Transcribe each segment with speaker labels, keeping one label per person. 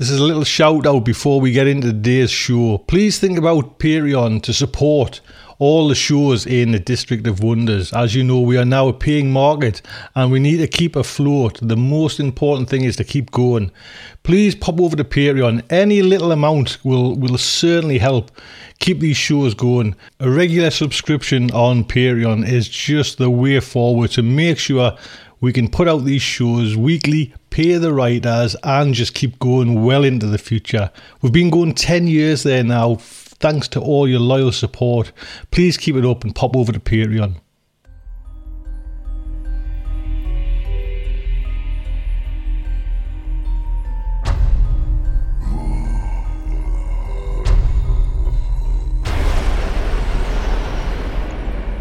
Speaker 1: This is a little shout out before we get into today's show. Please think about Patreon to support all the shows in the District of Wonders. As you know, we are now a paying market and we need to keep afloat. The most important thing is to keep going. Please pop over to Patreon. Any little amount will, will certainly help keep these shows going. A regular subscription on Patreon is just the way forward to make sure we can put out these shows weekly, pay the writers, and just keep going well into the future. We've been going 10 years there now. Thanks to all your loyal support. Please keep it up and pop over to Patreon.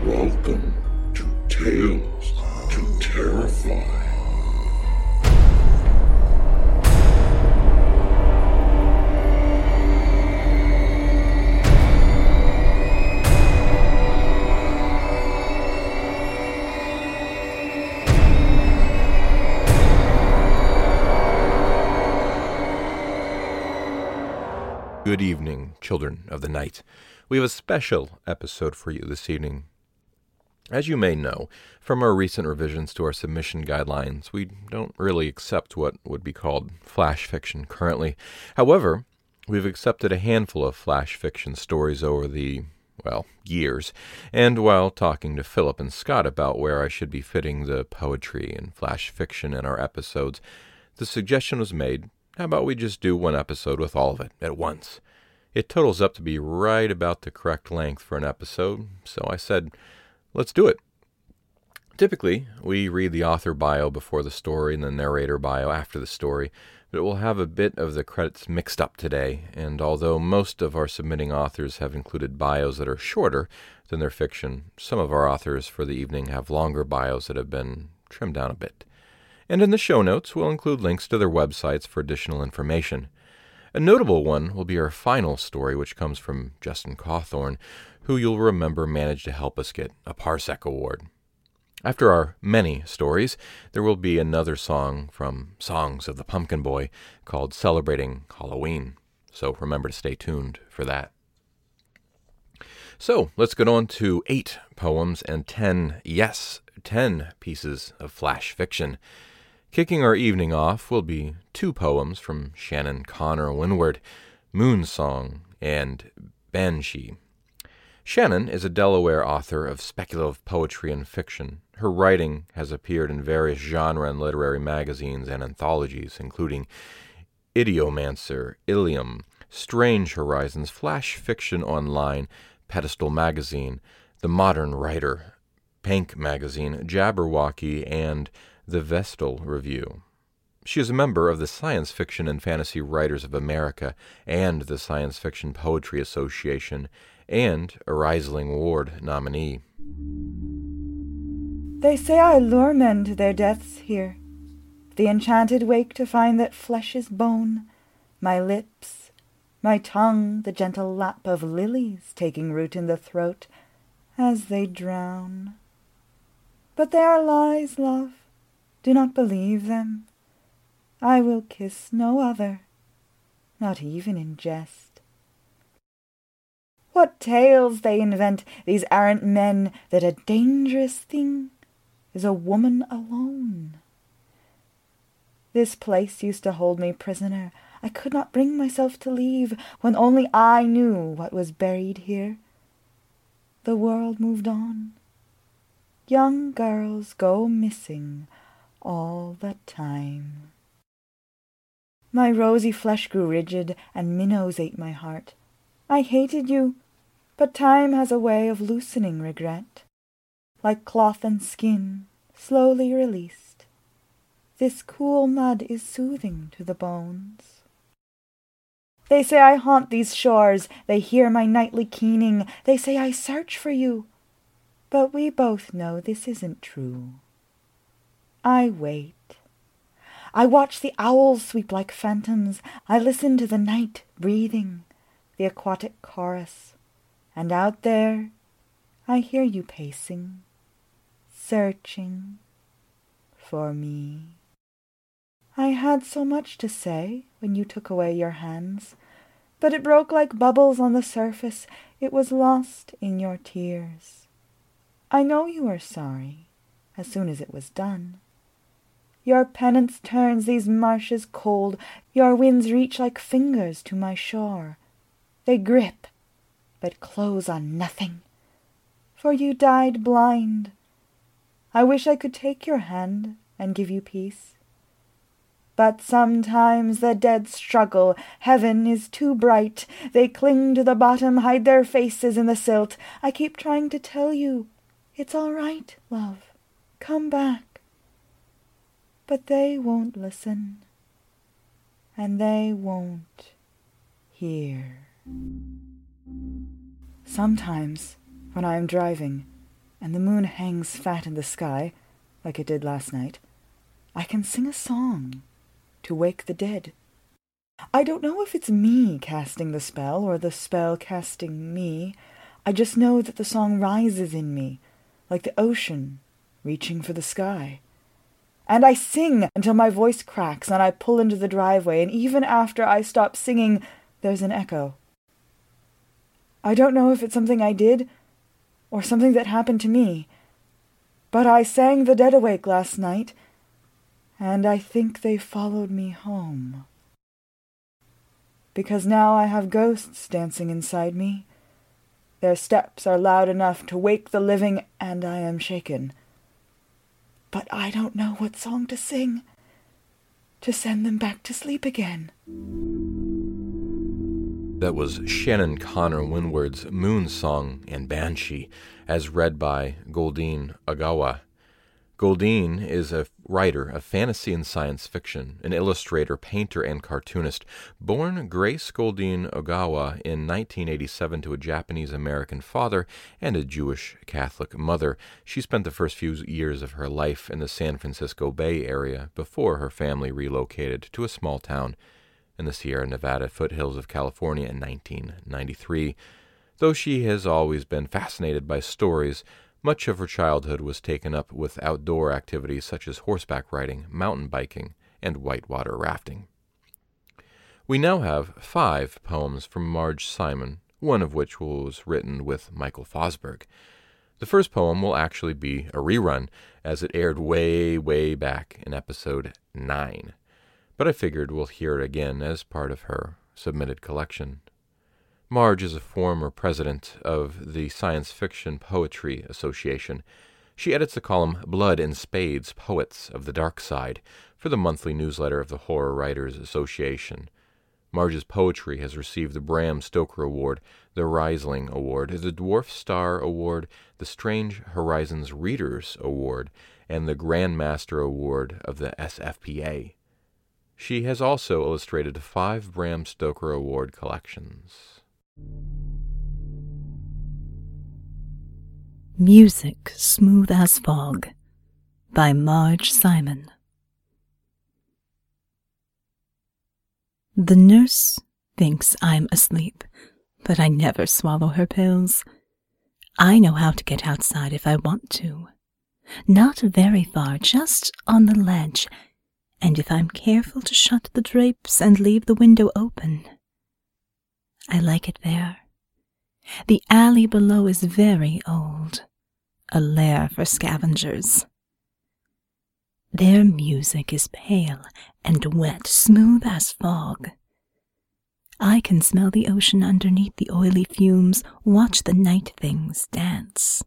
Speaker 2: Welcome to Tales
Speaker 3: Good evening, children of the night. We have a special episode for you this evening. As you may know, from our recent revisions to our submission guidelines, we don't really accept what would be called flash fiction currently. However, we've accepted a handful of flash fiction stories over the, well, years, and while talking to Philip and Scott about where I should be fitting the poetry and flash fiction in our episodes, the suggestion was made how about we just do one episode with all of it at once? It totals up to be right about the correct length for an episode, so I said, let's do it. Typically, we read the author bio before the story and the narrator bio after the story, but it will have a bit of the credits mixed up today, and although most of our submitting authors have included bios that are shorter than their fiction, some of our authors for the evening have longer bios that have been trimmed down a bit. And in the show notes, we'll include links to their websites for additional information. A notable one will be our final story, which comes from Justin Cawthorne, who you'll remember managed to help us get a Parsec Award. After our many stories, there will be another song from Songs of the Pumpkin Boy called Celebrating Halloween. So remember to stay tuned for that. So let's get on to eight poems and ten, yes, ten pieces of flash fiction. Kicking our evening off will be two poems from Shannon Conner Winward Moon Song and Baensidhe. Shannon is a Delaware author of speculative poetry and fiction. Her writing has appeared in various genre and literary magazines and anthologies, including Idiomancer, Ilium, Strange Horizons, Flash Fiction Online, Pedestal Magazine, The Modern Writer, Pank Magazine, Jabberwocky, and the Vestal Review. She is a member of the Science Fiction and Fantasy Writers of America and the Science Fiction Poetry Association, and a Rhysling Award nominee.
Speaker 4: They say I lure men to their deaths here. The enchanted wake to find that flesh is bone, my lips, my tongue, the gentle lap of lilies taking root in the throat as they drown. But they are lies, love. Do not believe them. I will kiss no other, not even in jest. What tales they invent, these arrant men, that a dangerous thing is a woman alone. This place used to hold me prisoner. I could not bring myself to leave when only I knew what was buried here. The world moved on. Young girls go missing all the time. My rosy flesh grew rigid, and minnows ate my heart. I hated you, but time has a way of loosening regret. Like cloth and skin, slowly released, this cool mud is soothing to the bones. They say I haunt these shores, they hear my nightly keening, they say I search for you. But we both know this isn't true. I wait. I watch the owls sweep like phantoms. I listen to the night breathing, the aquatic chorus. And out there, I hear you pacing, searching for me. I had so much to say when you took away your hands, but it broke like bubbles on the surface. It was lost in your tears. I know you are sorry, as soon as it was done. Your penance turns these marshes cold, your winds reach like fingers to my shore. They grip, but close on nothing, for you died blind. I wish I could take your hand and give you peace. But sometimes the dead struggle, heaven is too bright. They cling to the bottom, hide their faces in the silt. I keep trying to tell you, it's all right, love. Come back but they won't listen, and they won't hear. Sometimes, when I am driving, and the moon hangs fat in the sky, like it did last night, I can sing a song to wake the dead. I don't know if it's me casting the spell or the spell casting me. I just know that the song rises in me, like the ocean reaching for the sky and I sing until my voice cracks and I pull into the driveway, and even after I stop singing, there's an echo. I don't know if it's something I did or something that happened to me, but I sang the dead awake last night, and I think they followed me home. Because now I have ghosts dancing inside me. Their steps are loud enough to wake the living, and I am shaken but I don't know what song to sing to send them back to sleep again.
Speaker 3: That was Shannon Conner Winward's Moon Song and Baensidhe, as read by Goldeen Ogawa. Goldeen is a writer of fantasy and science fiction, an illustrator, painter, and cartoonist. Born Grace Goldeen Ogawa in 1987 to a Japanese American father and a Jewish Catholic mother, she spent the first few years of her life in the San Francisco Bay Area before her family relocated to a small town in the Sierra Nevada foothills of California in 1993. Though she has always been fascinated by stories, much of her childhood was taken up with outdoor activities such as horseback riding, mountain biking, and whitewater rafting. We now have five poems from Marge Simon, one of which was written with Michael Fosburg. The first poem will actually be a rerun, as it aired way, way back in episode 9. But I figured we'll hear it again as part of her submitted collection. Marge is a former president of the Science Fiction Poetry Association. She edits the column Blood and Spades Poets of the Dark Side for the monthly newsletter of the Horror Writers Association. Marge's poetry has received the Bram Stoker Award, the Rhysling Award, the Dwarf Star Award, the Strange Horizons Readers Award, and the Grandmaster Award of the SFPA. She has also illustrated five Bram Stoker Award collections.
Speaker 5: Music Smooth as Fog by Marge Simon. The nurse thinks I'm asleep, but I never swallow her pills. I know how to get outside if I want to. Not very far, just on the ledge, and if I'm careful to shut the drapes and leave the window open, I like it there. The alley below is very old, a lair for scavengers. Their music is pale and wet, smooth as fog. I can smell the ocean underneath the oily fumes, watch the night things dance.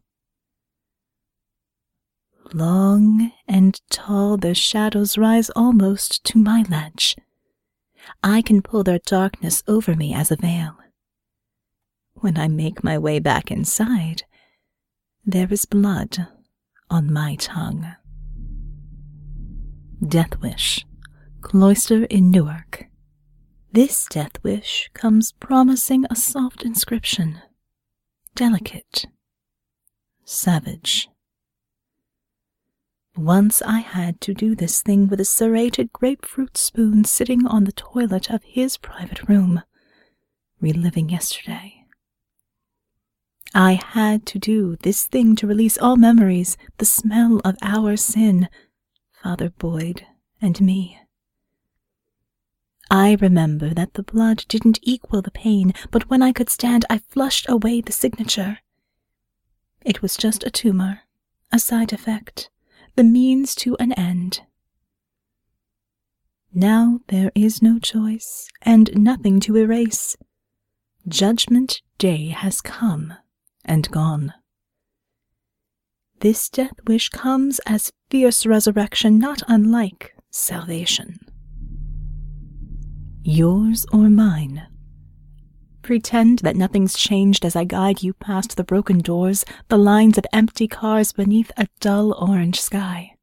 Speaker 5: Long and tall, their shadows rise almost to my ledge. I can pull their darkness over me as a veil. When I make my way back inside, there is blood on my tongue. Death Wish, Cloister in Newark. This death wish comes promising a soft inscription. Delicate. Savage. Once I had to do this thing with a serrated grapefruit spoon sitting on the toilet of his private room, reliving yesterday. I had to do this thing to release all memories, the smell of our sin, Father Boyd and me. I remember that the blood didn't equal the pain, but when I could stand, I flushed away the signature. It was just a tumor, a side effect the means to an end. Now there is no choice and nothing to erase. Judgment Day has come and gone. This death wish comes as fierce resurrection, not unlike salvation. Yours or mine? Pretend that nothing's changed as I guide you past the broken doors, the lines of empty cars beneath a dull orange sky.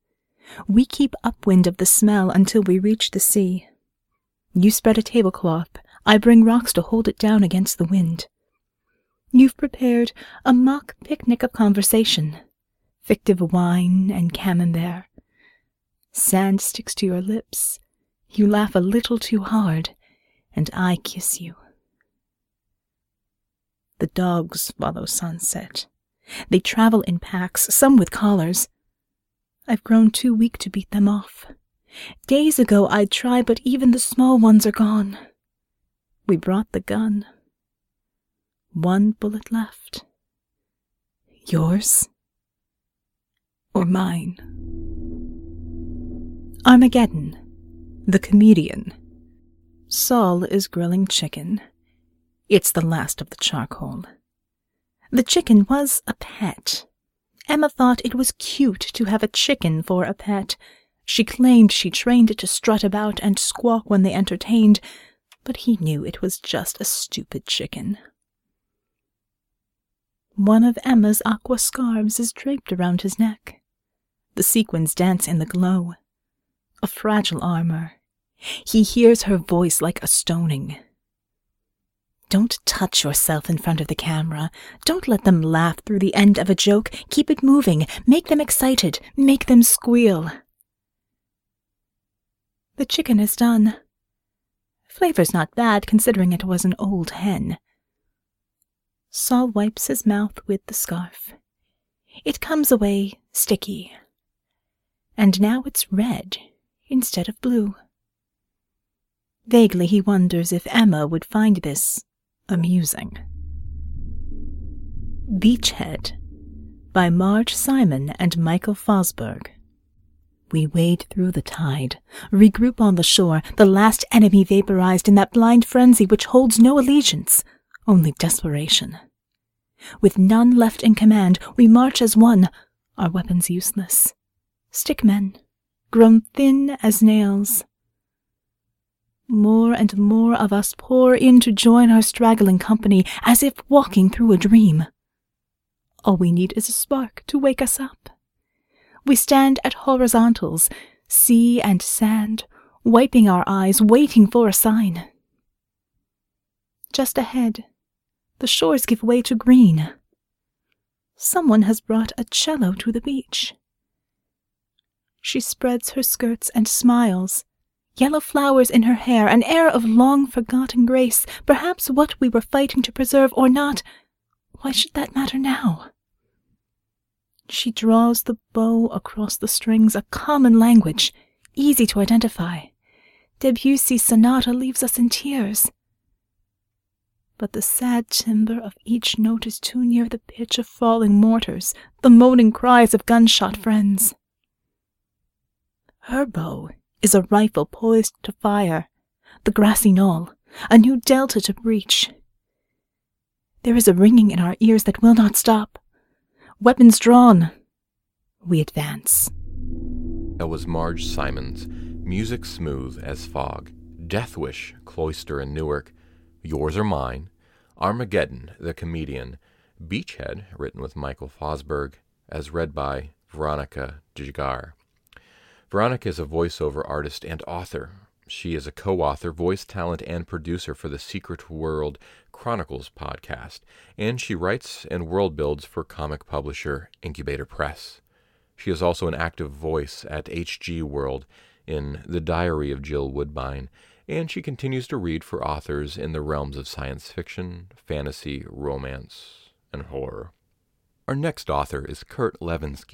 Speaker 5: We keep upwind of the smell until we reach the sea. You spread a tablecloth, I bring rocks to hold it down against the wind. You've prepared a mock picnic of conversation, fictive wine and camembert. Sand sticks to your lips. You laugh a little too hard, and I kiss you. The dogs follow sunset. They travel in packs, some with collars. I've grown too weak to beat them off. Days ago I'd try, but even the small ones are gone. We brought the gun. One bullet left. Yours or mine? Armageddon, the comedian. Saul is grilling chicken. It's the last of the charcoal. The chicken was a pet. Emma thought it was cute to have a chicken for a pet. She claimed she trained it to strut about and squawk when they entertained, but he knew it was just a stupid chicken. One of Emma's aqua scarves is draped around his neck. The sequins dance in the glow. A fragile armor. He hears her voice like a stoning. Don't touch yourself in front of the camera. Don't let them laugh through the end of a joke. Keep it moving. Make them excited. Make them squeal. The chicken is done. Flavor's not bad considering it was an old hen. Saul wipes his mouth with the scarf. It comes away sticky. And now it's red instead of blue. Vaguely he wonders if Emma would find this amusing. Beachhead by Marge Simon and Michael Fosburg. We wade through the tide, regroup on the shore, the last enemy vaporized in that blind frenzy which holds no allegiance, only desperation. With none left in command, we march as one, our weapons useless. Stick men, grown thin as nails, more and more of us pour in to join our straggling company as if walking through a dream. All we need is a spark to wake us up. We stand at horizontals, sea and sand, wiping our eyes, waiting for a sign. Just ahead, the shores give way to green. Someone has brought a cello to the beach. She spreads her skirts and smiles yellow flowers in her hair, an air of long forgotten grace, perhaps what we were fighting to preserve or not. Why should that matter now? She draws the bow across the strings, a common language, easy to identify. Debussy's sonata leaves us in tears. But the sad timbre of each note is too near the pitch of falling mortars, the moaning cries of gunshot friends. Her bow is a rifle poised to fire, the grassy knoll, a new delta to breach. There is a ringing in our ears that will not stop. Weapons drawn. We advance.
Speaker 3: That was Marge Simons, Music Smooth as Fog, Deathwish, Cloister and Newark, Yours or Mine, Armageddon, the Comedian, Beachhead, written with Michael Fosburg, as read by Veronica Giguere. Veronica is a voiceover artist and author. She is a co author, voice talent, and producer for the Secret World Chronicles podcast, and she writes and world builds for comic publisher Incubator Press. She is also an active voice at HG World in The Diary of Jill Woodbine, and she continues to read for authors in the realms of science fiction, fantasy, romance, and horror. Our next author is Curt Levesque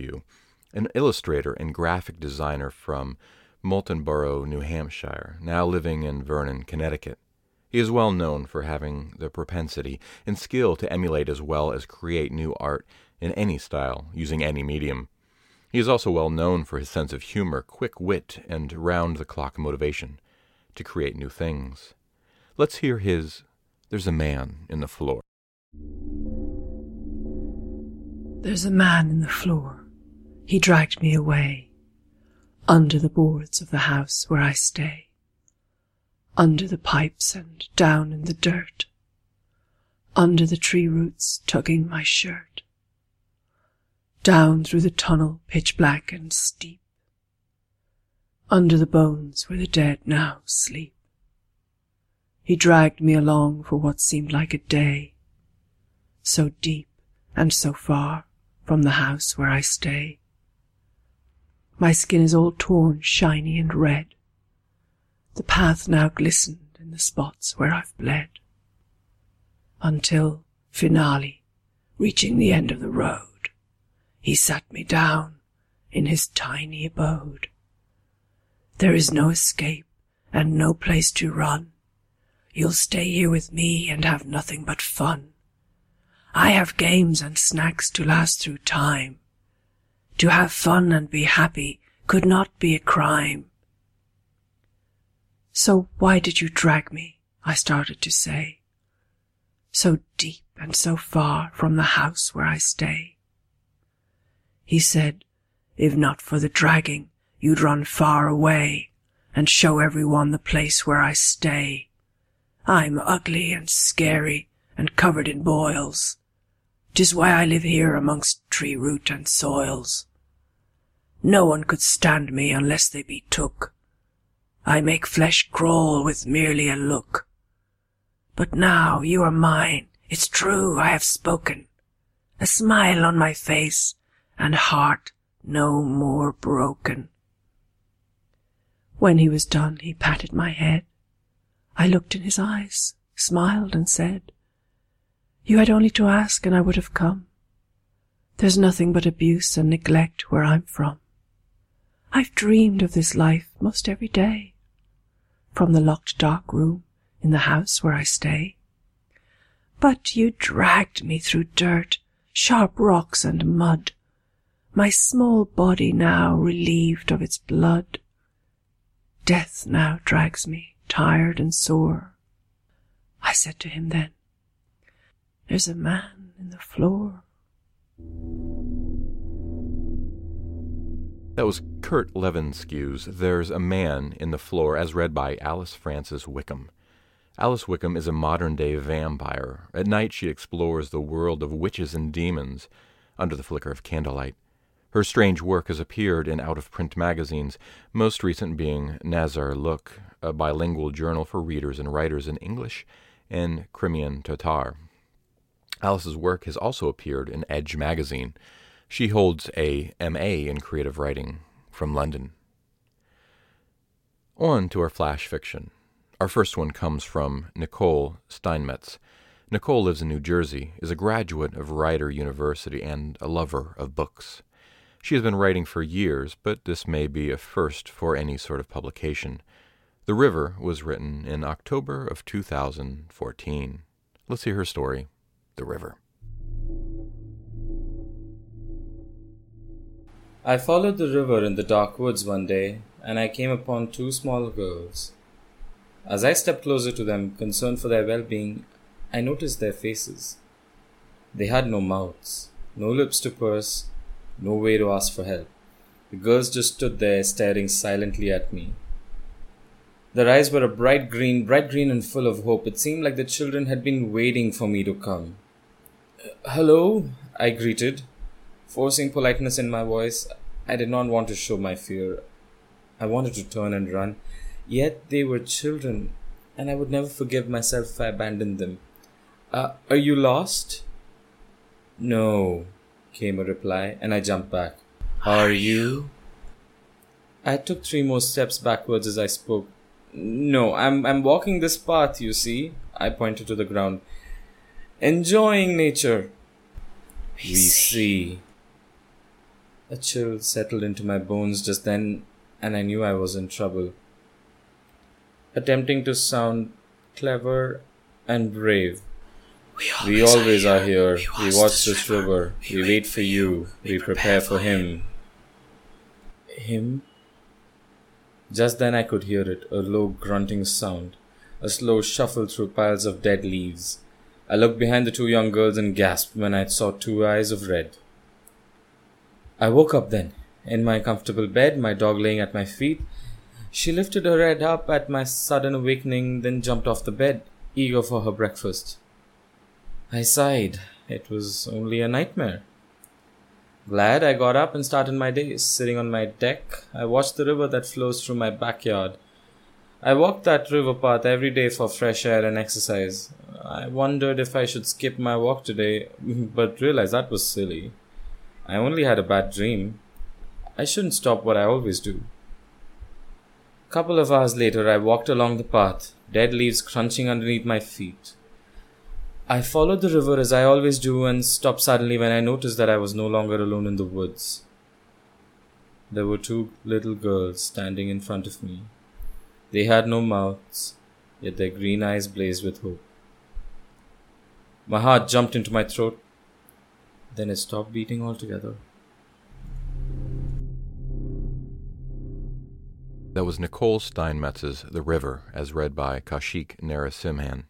Speaker 3: an illustrator and graphic designer from Moultonborough, New Hampshire, now living in Vernon, Connecticut. He is well known for having the propensity and skill to emulate as well as create new art in any style, using any medium. He is also well known for his sense of humor, quick wit, and round the clock motivation to create new things. Let's hear his There's a Man in the Floor.
Speaker 6: There's a man in the floor he dragged me away, under the boards of the house where I stay, under the pipes and down in the dirt, under the tree roots tugging my shirt, down through the tunnel pitch black and steep, under the bones where the dead now sleep. He dragged me along for what seemed like a day, so deep and so far from the house where I stay. My skin is all torn, shiny and red. The path now glistened in the spots where I've bled. Until, finale, reaching the end of the road, he sat me down in his tiny abode. There is no escape and no place to run. You'll stay here with me and have nothing but fun. I have games and snacks to last through time. To have fun and be happy could not be a crime. So why did you drag me? I started to say. So deep and so far from the house where I stay. He said, if not for the dragging, you'd run far away and show everyone the place where I stay. I'm ugly and scary and covered in boils. 'Tis why I live here amongst tree root and soils. No one could stand me unless they be took. I make flesh crawl with merely a look. But now you are mine, it's true I have spoken. A smile on my face, and heart no more broken. When he was done, he patted my head. I looked in his eyes, smiled, and said, you had only to ask and I would have come. There's nothing but abuse and neglect where I'm from. I've dreamed of this life most every day, from the locked dark room in the house where I stay. But you dragged me through dirt, sharp rocks and mud, my small body now relieved of its blood. Death now drags me, tired and sore. I said to him then, there's a man in the floor.
Speaker 3: That was Curt Levesque's There's a Man in the Floor, as read by Alice Frances Wickham. Alice Wickham is a modern day vampire. At night, she explores the world of witches and demons under the flicker of candlelight. Her strange work has appeared in out of print magazines, most recent being Nazar Look, a bilingual journal for readers and writers in English and Crimean Tatar. Alice's work has also appeared in Edge magazine. She holds a MA in creative writing from London. On to our flash fiction. Our first one comes from Nicole Steinmetz. Nicole lives in New Jersey, is a graduate of Rider University, and a lover of books. She has been writing for years, but this may be a first for any sort of publication. The River was written in October of 2014. Let's hear her story the river.
Speaker 7: I followed the river in the dark woods one day and I came upon two small girls. As I stepped closer to them, concerned for their well being, I noticed their faces. They had no mouths, no lips to purse, no way to ask for help. The girls just stood there staring silently at me. Their eyes were a bright green, bright green and full of hope. It seemed like the children had been waiting for me to come. Hello, I greeted, forcing politeness in my voice. I did not want to show my fear. I wanted to turn and run, yet they were children, and I would never forgive myself if I abandoned them. Uh, are you lost? No, came a reply, and I jumped back. Are you? I took three more steps backwards as I spoke. No, I'm I'm walking this path, you see. I pointed to the ground. Enjoying nature. We, see. A chill settled into my bones just then, and I knew I was in trouble. Attempting to sound clever and brave. We always, we always are, here. are here. We, we watch this river. river. We, we wait for you. We prepare for him. Him? Just then I could hear it, a low grunting sound, a slow shuffle through piles of dead leaves. I looked behind the two young girls and gasped when I saw two eyes of red. I woke up then, in my comfortable bed, my dog laying at my feet. She lifted her head up at my sudden awakening, then jumped off the bed, eager for her breakfast. I sighed. It was only a nightmare. Glad I got up and started my day. Sitting on my deck, I watched the river that flows through my backyard. I walked that river path every day for fresh air and exercise. I wondered if I should skip my walk today, but realized that was silly. I only had a bad dream. I shouldn't stop what I always do. A couple of hours later, I walked along the path, dead leaves crunching underneath my feet. I followed the river as I always do and stopped suddenly when I noticed that I was no longer alone in the woods. There were two little girls standing in front of me. They had no mouths, yet their green eyes blazed with hope. My heart jumped into my throat, then it stopped beating altogether.
Speaker 3: That was Nicole Steinmetz's The River, as read by Kaushik Narasimhan.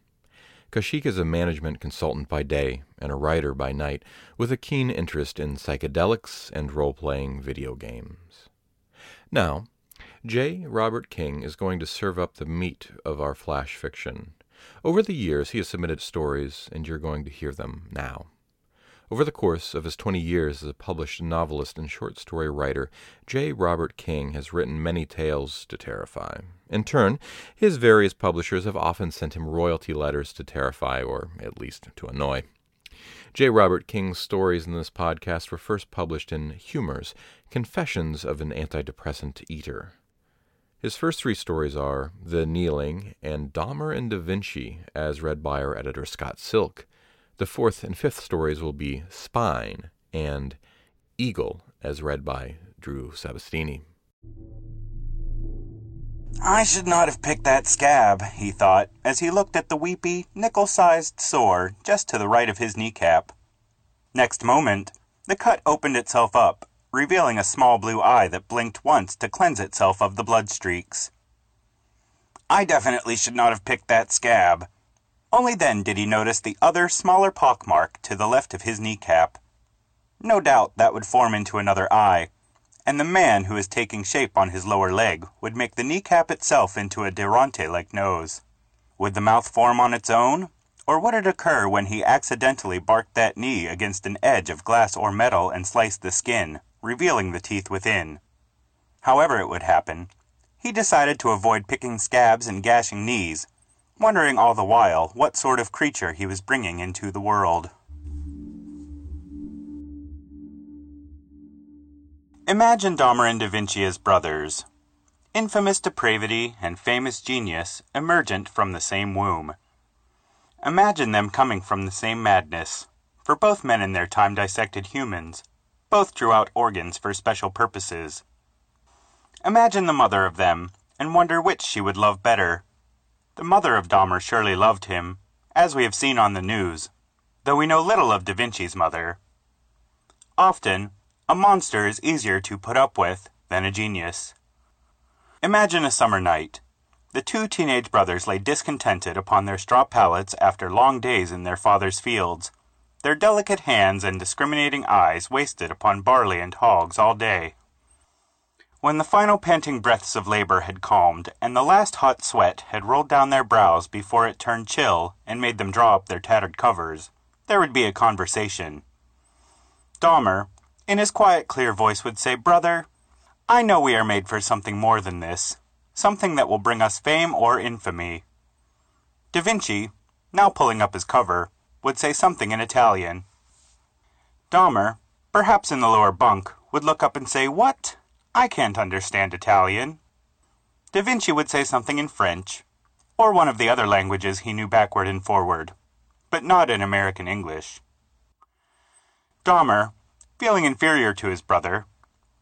Speaker 3: Kaushik is a management consultant by day and a writer by night, with a keen interest in psychedelics and role playing video games. Now, J. Robert King is going to serve up the meat of our flash fiction. Over the years, he has submitted stories, and you're going to hear them now. Over the course of his 20 years as a published novelist and short story writer, J. Robert King has written many tales to Terrify. In turn, his various publishers have often sent him royalty letters to terrify, or at least to annoy. J. Robert King's stories in this podcast were first published in Humors, Confessions of an Antidepressant Eater. His first three stories are The Kneeling and Dahmer and Da Vinci, as read by our editor Scott Silk. The fourth and fifth stories will be Spine and Eagle, as read by Drew Sebesteny.
Speaker 8: I should not have picked that scab, he thought, as he looked at the weepy, nickel sized sore just to the right of his kneecap. Next moment, the cut opened itself up, revealing a small blue eye that blinked once to cleanse itself of the blood streaks. I definitely should not have picked that scab. Only then did he notice the other smaller pockmark to the left of his kneecap. No doubt that would form into another eye, and the man who is taking shape on his lower leg would make the kneecap itself into a Durante like nose. Would the mouth form on its own, or would it occur when he accidentally barked that knee against an edge of glass or metal and sliced the skin, revealing the teeth within? However it would happen, he decided to avoid picking scabs and gashing knees, wondering all the while what sort of creature he was bringing into the world. Imagine and Da Vinci as brothers. Infamous depravity and famous genius emergent from the same womb. Imagine them coming from the same madness, for both men in their time dissected humans, both drew out organs for special purposes. Imagine the mother of them, and wonder which she would love better, the mother of Dahmer surely loved him, as we have seen on the news, though we know little of Da Vinci's mother. Often, a monster is easier to put up with than a genius. Imagine a summer night. The two teenage brothers lay discontented upon their straw pallets after long days in their father's fields, their delicate hands and discriminating eyes wasted upon barley and hogs all day. When the final panting breaths of labor had calmed, and the last hot sweat had rolled down their brows before it turned chill and made them draw up their tattered covers, there would be a conversation. Dahmer, in his quiet, clear voice, would say, Brother, I know we are made for something more than this, something that will bring us fame or infamy. Da Vinci, now pulling up his cover, would say something in Italian. Dahmer, perhaps in the lower bunk, would look up and say, What? I can't understand Italian. Da Vinci would say something in French, or one of the other languages he knew backward and forward, but not in American English. Dahmer, feeling inferior to his brother,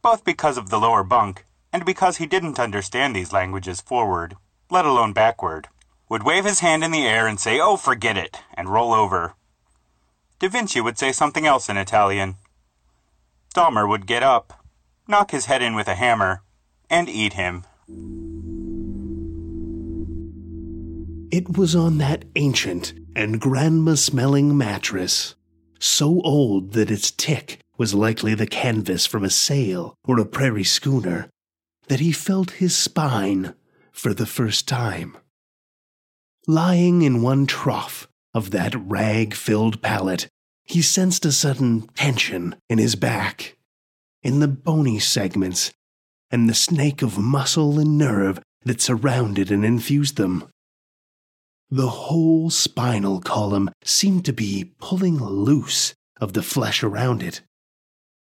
Speaker 8: both because of the lower bunk and because he didn't understand these languages forward, let alone backward, would wave his hand in the air and say, Oh, forget it, and roll over. Da Vinci would say something else in Italian. Dahmer would get up, knock his head in with a hammer, and eat him.
Speaker 9: It was on that ancient and grandma smelling mattress, so old that its tick was likely the canvas from a sail or a prairie schooner, that he felt his spine for the first time. Lying in one trough of that rag filled pallet, he sensed a sudden tension in his back, in the bony segments, and the snake of muscle and nerve that surrounded and infused them. The whole spinal column seemed to be pulling loose of the flesh around it,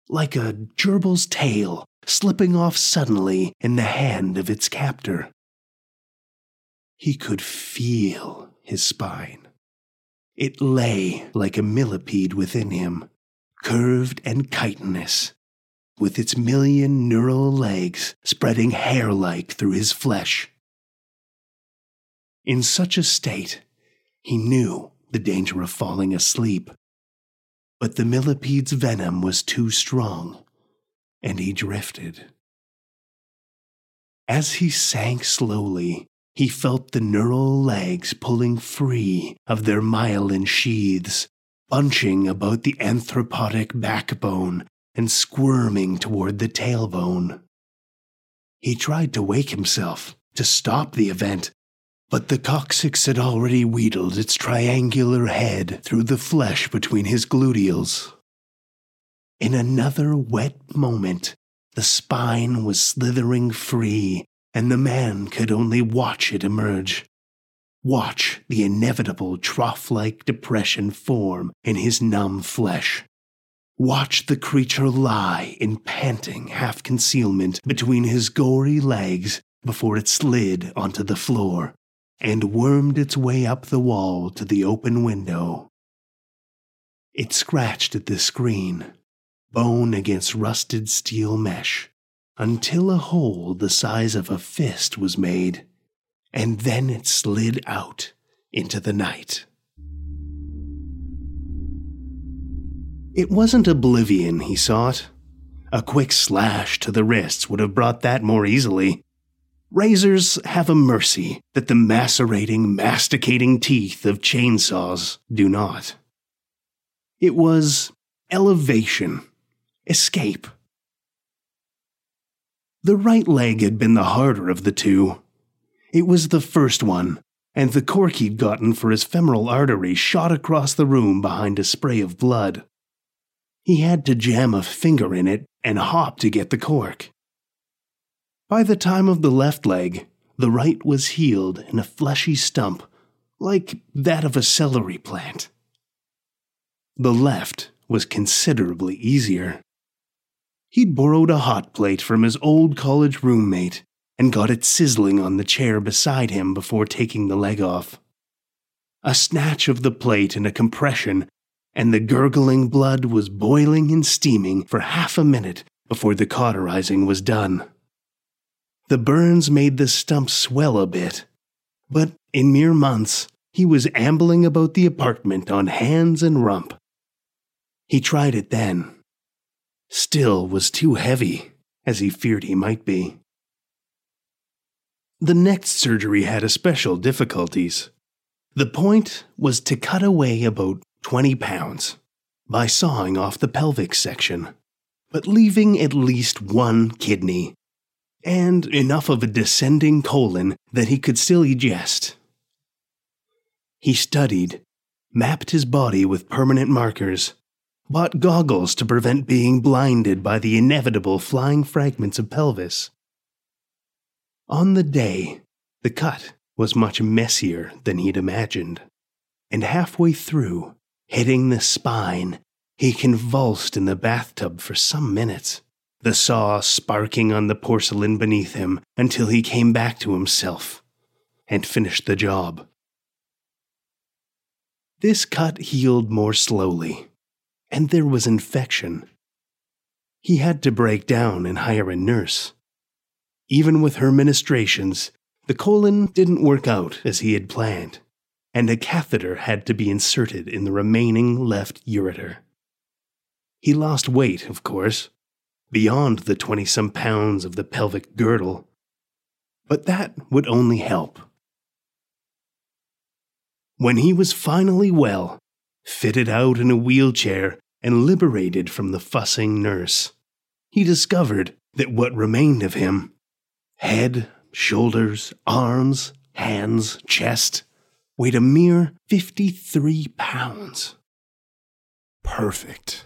Speaker 9: like a gerbil's tail slipping off suddenly in the hand of its captor. He could feel his spine. It lay like a millipede within him, curved and chitinous, with its million neural legs spreading hair like through his flesh. In such a state, he knew the danger of falling asleep. But the millipede's venom was too strong, and he drifted. As he sank slowly, he felt the neural legs pulling free of their myelin sheaths, bunching about the arthropodic backbone and squirming toward the tailbone. He tried to wake himself, to stop the event, but the coccyx had already wheedled its triangular head through the flesh between his gluteals. In another wet moment, the spine was slithering free, and the man could only watch it emerge. Watch the inevitable trough like depression form in his numb flesh. Watch the creature lie in panting half concealment between his gory legs before it slid onto the floor and wormed its way up the wall to the open window. It scratched at the screen, bone against rusted steel mesh, until a hole the size of a fist was made, and then it slid out into the night. It wasn't oblivion he sought. A quick slash to the wrists would have brought that more easily. Razors have a mercy that the macerating, masticating teeth of chainsaws do not. It was elevation, escape. The right leg had been the harder of the two. It was the first one, and the cork he'd gotten for his femoral artery shot across the room behind a spray of blood. He had to jam a finger in it and hop to get the cork. By the time of the left leg, the right was healed in a fleshy stump, like that of a celery plant. The left was considerably easier. He'd borrowed a hot plate from his old college roommate and got it sizzling on the chair beside him before taking the leg off. A snatch of the plate and a compression, and the gurgling blood was boiling and steaming for half a minute before the cauterizing was done. The burns made the stump swell a bit, but in mere months, he was ambling about the apartment on hands and rump. He tried it then. Still was too heavy, as he feared he might be. The next surgery had especial difficulties. The point was to cut away about 20 pounds by sawing off the pelvic section, but leaving at least one kidney and enough of a descending colon that he could still digest. He studied, mapped his body with permanent markers, bought goggles to prevent being blinded by the inevitable flying fragments of pelvis. On the day, the cut was much messier than he'd imagined, and halfway through, hitting the spine, he convulsed in the bathtub for some minutes the saw sparking on the porcelain beneath him until he came back to himself and finished the job. This cut healed more slowly, and there was infection. He had to break down and hire a nurse. Even with her ministrations, the colon didn't work out as he had planned, and a catheter had to be inserted in the remaining left ureter. He lost weight, of course, beyond the 20 some pounds of the pelvic girdle. But that would only help. When he was finally well, fitted out in a wheelchair, and liberated from the fussing nurse, he discovered that what remained of him head, shoulders, arms, hands, chest weighed a mere 53 pounds. Perfect.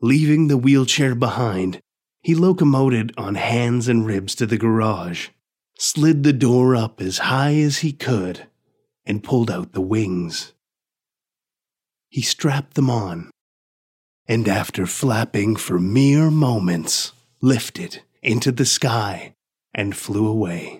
Speaker 9: Leaving the wheelchair behind, he locomoted on hands and ribs to the garage, slid the door up as high as he could, and pulled out the wings. He strapped them on, and after flapping for mere moments, lifted into the sky and flew away.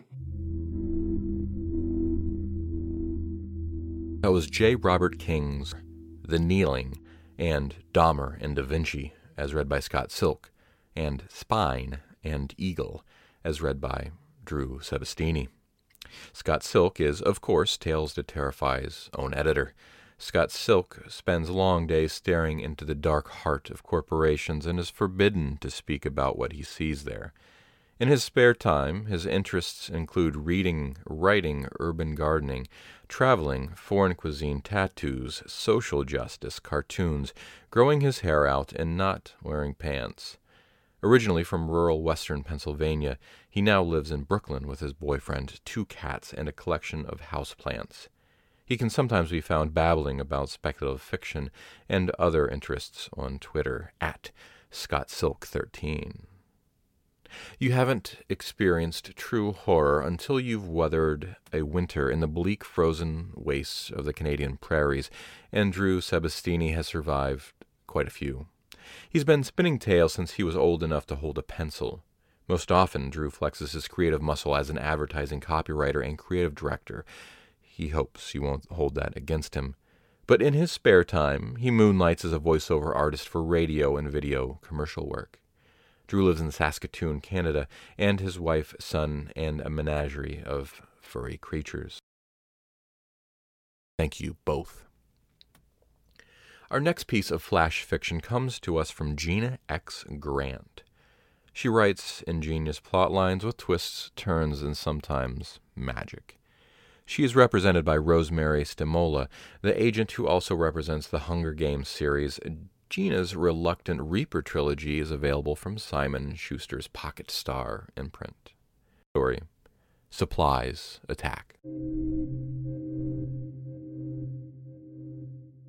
Speaker 3: That was J. Robert King's The Kneeling and Dahmer and Da Vinci, as read by Scott Silk, and Spine and Eagle, as read by Drew Sebesteny. Scott Silk is, of course, Tales to Terrify's own editor. Scott Silk spends long days staring into the dark heart of corporations and is forbidden to speak about what he sees there. In his spare time, his interests include reading, writing, urban gardening, traveling, foreign cuisine, tattoos, social justice, cartoons, growing his hair out, and not wearing pants. Originally from rural western Pennsylvania, he now lives in Brooklyn with his boyfriend, two cats, and a collection of houseplants. He can sometimes be found babbling about speculative fiction and other interests on Twitter at ScottSilk13. You haven't experienced true horror until you've weathered a winter in the bleak, frozen wastes of the Canadian prairies, and Drew Sebesteny has survived quite a few. He's been spinning tales since he was old enough to hold a pencil. Most often, Drew flexes his creative muscle as an advertising copywriter and creative director. He hopes you won't hold that against him. But in his spare time, he moonlights as a voiceover artist for radio and video commercial work. Drew lives in Saskatoon, Canada, and his wife, son, and a menagerie of furry creatures. Thank you both. Our next piece of flash fiction comes to us from Gina X. Grant. She writes ingenious plot lines with twists, turns, and sometimes magic. She is represented by Rosemary Stimola, the agent who also represents the Hunger Games series Gina's Reluctant Reaper trilogy is available from Simon Schuster's Pocket Star imprint. Story Supplies Attack.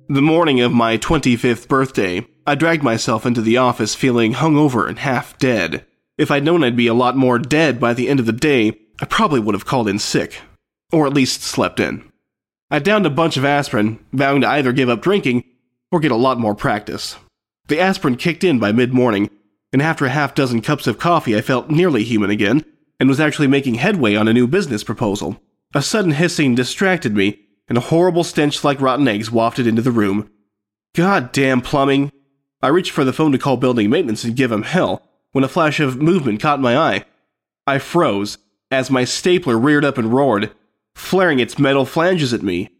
Speaker 10: The morning of my 25th birthday, I dragged myself into the office feeling hungover and half dead. If I'd known I'd be a lot more dead by the end of the day, I probably would have called in sick. Or at least slept in. I downed a bunch of aspirin, vowing to either give up drinking or get a lot more practice. The aspirin kicked in by mid morning, and after a half dozen cups of coffee, I felt nearly human again and was actually making headway on a new business proposal. A sudden hissing distracted me, and a horrible stench like rotten eggs wafted into the room. God damn plumbing! I reached for the phone to call building maintenance and give them hell when a flash of movement caught my eye. I froze as my stapler reared up and roared, flaring its metal flanges at me.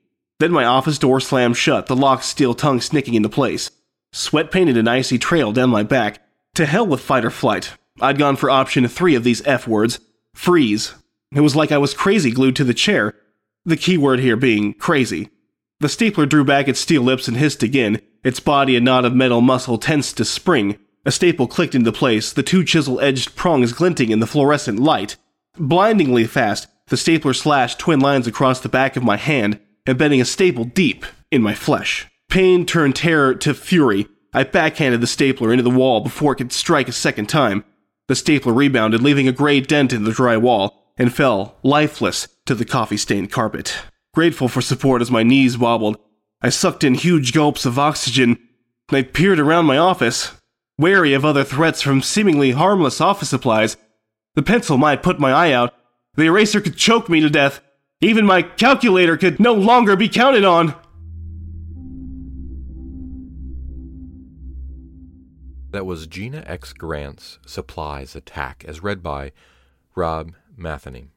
Speaker 10: Then my office door slammed shut, the lock's steel tongue snicking into place. Sweat painted an icy trail down my back. To hell with fight or flight. I'd gone for option three of these F words, freeze. It was like I was crazy glued to the chair, the key word here being crazy. The stapler drew back its steel lips and hissed again, its body a knot of metal muscle tensed to spring. A staple clicked into place, the two chisel edged prongs glinting in the fluorescent light. Blindingly fast, the stapler slashed twin lines across the back of my hand, embedding a staple deep in my flesh. Pain turned terror to fury. I backhanded the stapler into the wall before it could strike a second time. The stapler rebounded, leaving a gray dent in the dry wall, and fell, lifeless, to the coffee stained carpet. Grateful for support as my knees wobbled, I sucked in huge gulps of oxygen. I peered around my office, wary of other threats from seemingly harmless office supplies. The pencil might put my eye out, the eraser could choke me to death, even my calculator could no longer be counted on.
Speaker 11: That was Gina X. Grant's Supplies Attack, as read by Rob Matheny.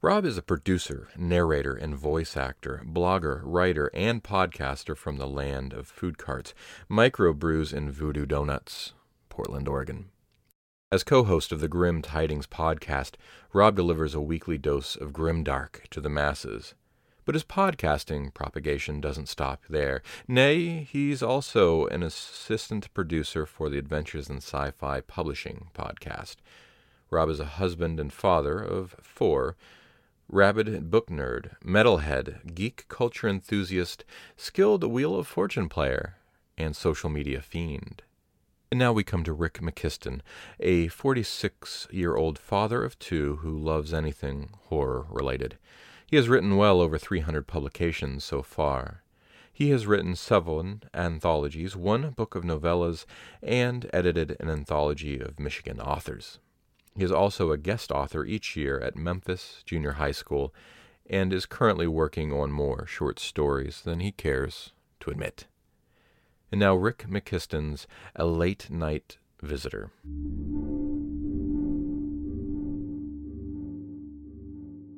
Speaker 11: Rob is a producer, narrator, and voice actor, blogger, writer, and podcaster from the land of food carts, microbrews, and voodoo donuts, Portland, Oregon. As co host of the Grim Tidings podcast, Rob delivers a weekly dose of grimdark to the masses. But his podcasting propagation doesn't stop there. Nay, he's also an assistant producer for the Adventures in Sci Fi Publishing podcast. Rob is a husband and father of four, rabid book nerd, metalhead, geek culture enthusiast, skilled Wheel of Fortune player, and social media fiend. And now we come to Rick McQuiston, a 46 year old father of two who loves anything horror related. He has written well over 300 publications so far. He has written seven anthologies, one book of novellas, and edited an anthology of Michigan authors. He is also a guest author each year at Memphis Junior High School and is currently working on more short stories than he cares to admit. And now Rick McQuiston's A Late Night Visitor.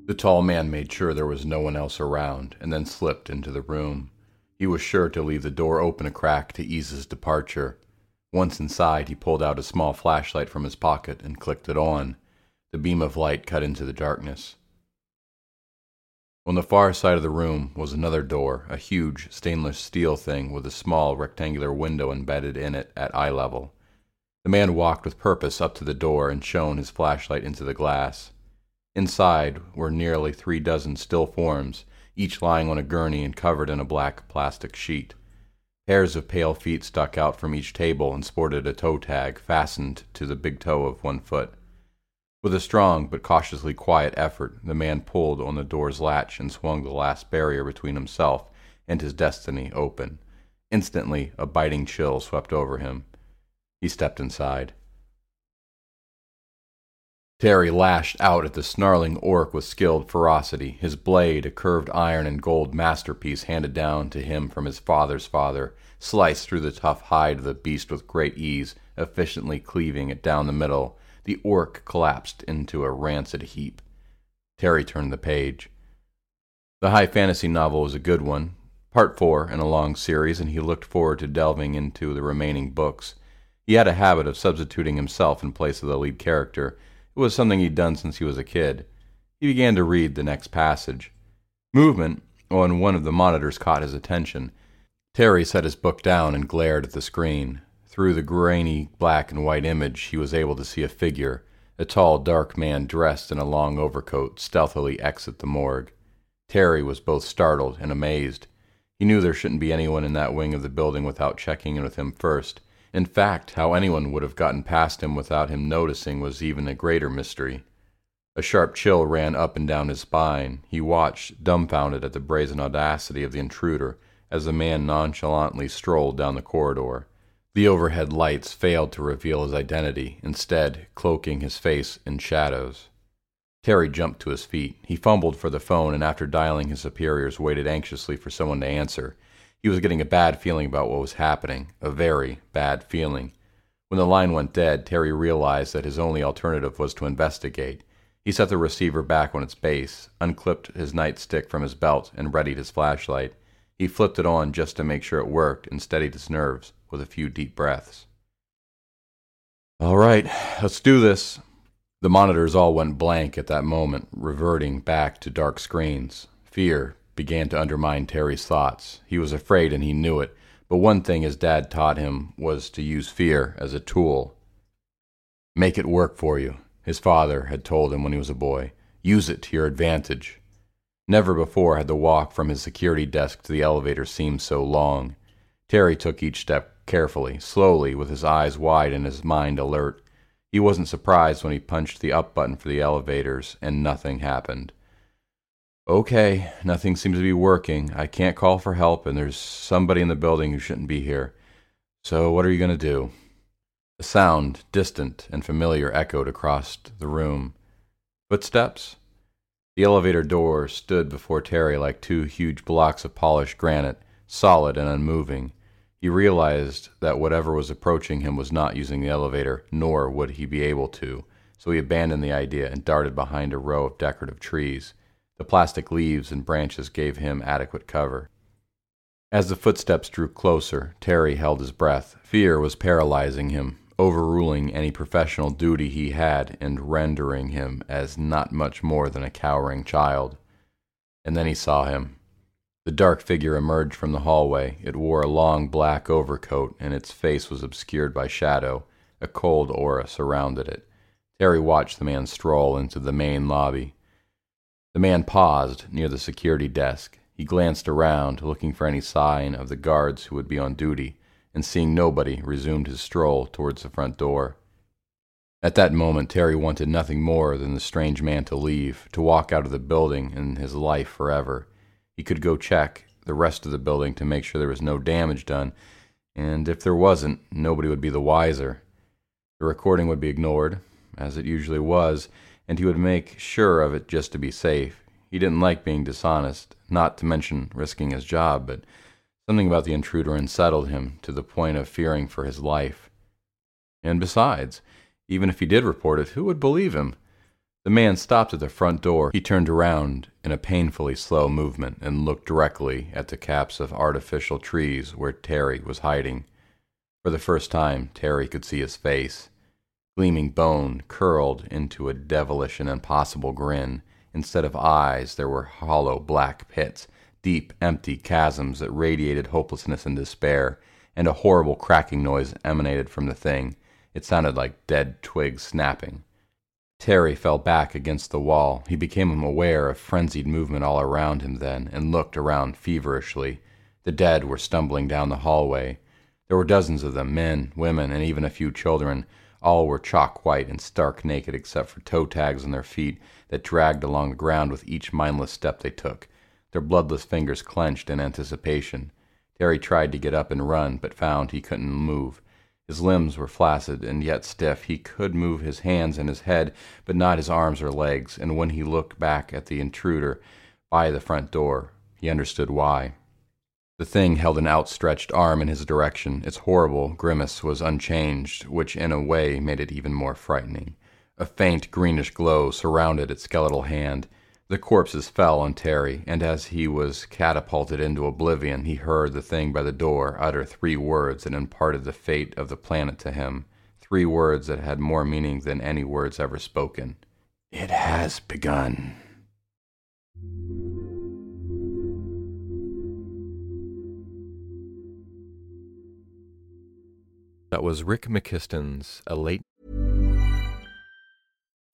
Speaker 3: The tall man made sure there was no one else around and then slipped into the room. He was sure to leave the door open a crack to ease his departure. Once inside, he pulled out a small flashlight from his pocket and clicked it on. The beam of light cut into the darkness. On the far side of the room was another door, a huge stainless steel thing with a small rectangular window embedded in it at eye level. The man walked with purpose up to the door and shone his flashlight into the glass. Inside were nearly three dozen still forms, each lying on a gurney and covered in a black plastic sheet. Pairs of pale feet stuck out from each table and sported a toe tag fastened to the big toe of one foot. With a strong but cautiously quiet effort, the man pulled on the door's latch and swung the last barrier between himself and his destiny open. Instantly, a biting chill swept over him. He stepped inside. Terry lashed out at the snarling orc with skilled ferocity, his blade, a curved iron and gold masterpiece handed down to him from his father's father, sliced through the tough hide of the beast with great ease, efficiently cleaving it down the middle the orc collapsed into a rancid heap. Terry turned the page. The high fantasy novel was a good one, part four in a long series, and he looked forward to delving into the remaining books. He had a habit of substituting himself in place of the lead character. It was something he'd done since he was a kid. He began to read the next passage. Movement on one of the monitors caught his attention. Terry set his book down and glared at the screen. Through the grainy black and white image, he was able to see a figure, a tall, dark man dressed in a long overcoat, stealthily exit the morgue. Terry was both startled and amazed. He knew there shouldn't be anyone in that wing of the building without checking in with him first. In fact, how anyone would have gotten past him without him noticing was even a greater mystery. A sharp chill ran up and down his spine. He watched, dumbfounded at the brazen audacity of the intruder, as the man nonchalantly strolled down the corridor. The overhead lights failed to reveal his identity, instead, cloaking his face in shadows. Terry jumped to his feet. He fumbled for the phone and, after dialing his superiors, waited anxiously for someone to answer. He was getting a bad feeling about what was happening, a very bad feeling. When the line went dead, Terry realized that his only alternative was to investigate. He set the receiver back on its base, unclipped his nightstick from his belt, and readied his flashlight. He flipped it on just to make sure it worked and steadied his nerves with a few deep breaths. All right, let's do this. The monitors all went blank at that moment, reverting back to dark screens. Fear began to undermine Terry's thoughts. He was afraid and he knew it, but one thing his dad taught him was to use fear as a tool. Make it work for you, his father had told him when he was a boy. Use it to your advantage. Never before had the walk from his security desk to the elevator seemed so long. Terry took each step carefully, slowly, with his eyes wide and his mind alert. He wasn't surprised when he punched the up button for the elevators and nothing happened. Okay, nothing seems to be working. I can't call for help, and there's somebody in the building who shouldn't be here. So, what are you going to do? A sound, distant and familiar, echoed across the room. Footsteps? The elevator door stood before Terry like two huge blocks of polished granite, solid and unmoving. He realized that whatever was approaching him was not using the elevator, nor would he be able to, so he abandoned the idea and darted behind a row of decorative trees. The plastic leaves and branches gave him adequate cover. As the footsteps drew closer, Terry held his breath. Fear was paralyzing him, overruling any professional duty he had and rendering him as not much more than a cowering child. And then he saw him. The dark figure emerged from the hallway. It wore a long black overcoat, and its face was obscured by shadow. A cold aura surrounded it. Terry watched the man stroll into the main lobby. The man paused near the security desk. He glanced around, looking for any sign of the guards who would be on duty and seeing nobody, resumed his stroll towards the front door. At that moment, Terry wanted nothing more than the strange man to leave, to walk out of the building and his life forever. He could go check the rest of the building to make sure there was no damage done, and if there wasn't, nobody would be the wiser. The recording would be ignored, as it usually was, and he would make sure of it just to be safe. He didn't like being dishonest, not to mention risking his job, but Something about the intruder unsettled him to the point of fearing for his life. And besides, even if he did report it, who would believe him? The man stopped at the front door. He turned around in a painfully slow movement and looked directly at the caps of artificial trees where Terry was hiding. For the first time, Terry could see his face. Gleaming bone curled into a devilish and impossible grin. Instead of eyes, there were hollow black pits deep, empty chasms that radiated hopelessness and despair, and a horrible cracking noise emanated from the thing. It sounded like dead twigs snapping. Terry fell back against the wall. He became aware of frenzied movement all around him then, and looked around feverishly. The dead were stumbling down the hallway. There were dozens of them, men, women, and even a few children. All were chalk white and stark naked except for toe tags on their feet that dragged along the ground with each mindless step they took their bloodless fingers clenched in anticipation. Terry tried to get up and run, but found he couldn't move. His limbs were flaccid and yet stiff. He could move his hands and his head, but not his arms or legs, and when he looked back at the intruder by the front door, he understood why. The thing held an outstretched arm in his direction. Its horrible grimace was unchanged, which in a way made it even more frightening. A faint greenish glow surrounded its skeletal hand. The corpses fell on Terry, and as he was catapulted into oblivion, he heard the thing by the door utter three words that imparted the fate of the planet to him, three words that had more meaning than any words ever spoken. It has begun.
Speaker 12: That was Rick McQuiston's A Late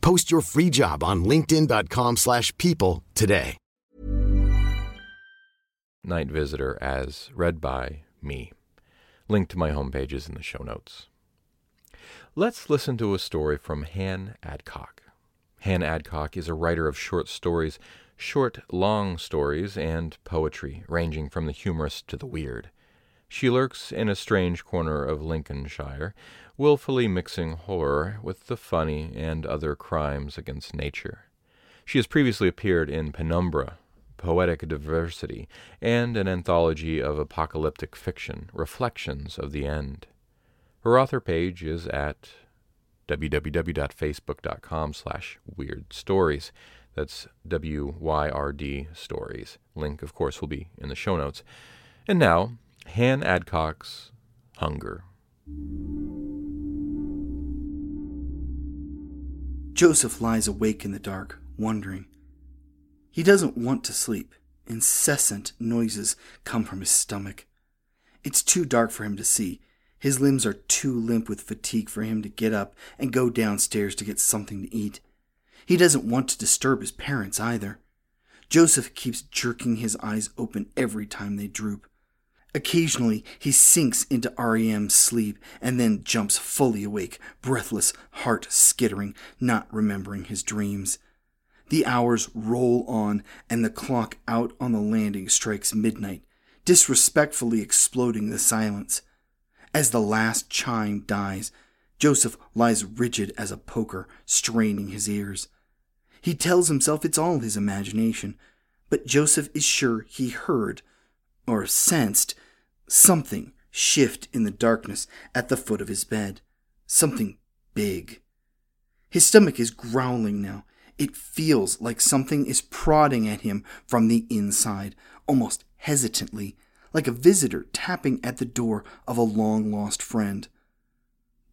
Speaker 13: Post your free job on linkedin.com/people slash people today.
Speaker 3: Night Visitor as read by me. Link to my homepage is in the show notes. Let's listen to a story from Han Adcock. Han Adcock is a writer of short stories, short, long stories, and poetry, ranging from the humorous to the weird. She lurks in a strange corner of Lincolnshire, wilfully mixing horror with the funny and other crimes against nature. She has previously appeared in Penumbra, Poetic Diversity, and an anthology of apocalyptic fiction, Reflections of the End. Her author page is at www.facebook.com slash weird stories. That's W-Y-R-D stories. Link, of course, will be in the show notes. And now, Han Adcock's Hunger.
Speaker 14: Joseph lies awake in the dark, wondering. He doesn't want to sleep. Incessant noises come from his stomach. It's too dark for him to see. His limbs are too limp with fatigue for him to get up and go downstairs to get something to eat. He doesn't want to disturb his parents either. Joseph keeps jerking his eyes open every time they droop. Occasionally, he sinks into REM's sleep and then jumps fully awake, breathless, heart skittering, not remembering his dreams. The hours roll on, and the clock out on the landing strikes midnight, disrespectfully exploding the silence. As the last chime dies, Joseph lies rigid as a poker, straining his ears. He tells himself it's all his imagination, but Joseph is sure he heard, or sensed, something shift in the darkness at the foot of his bed. Something big. His stomach is growling now. It feels like something is prodding at him from the inside, almost hesitantly, like a visitor tapping at the door of a long lost friend.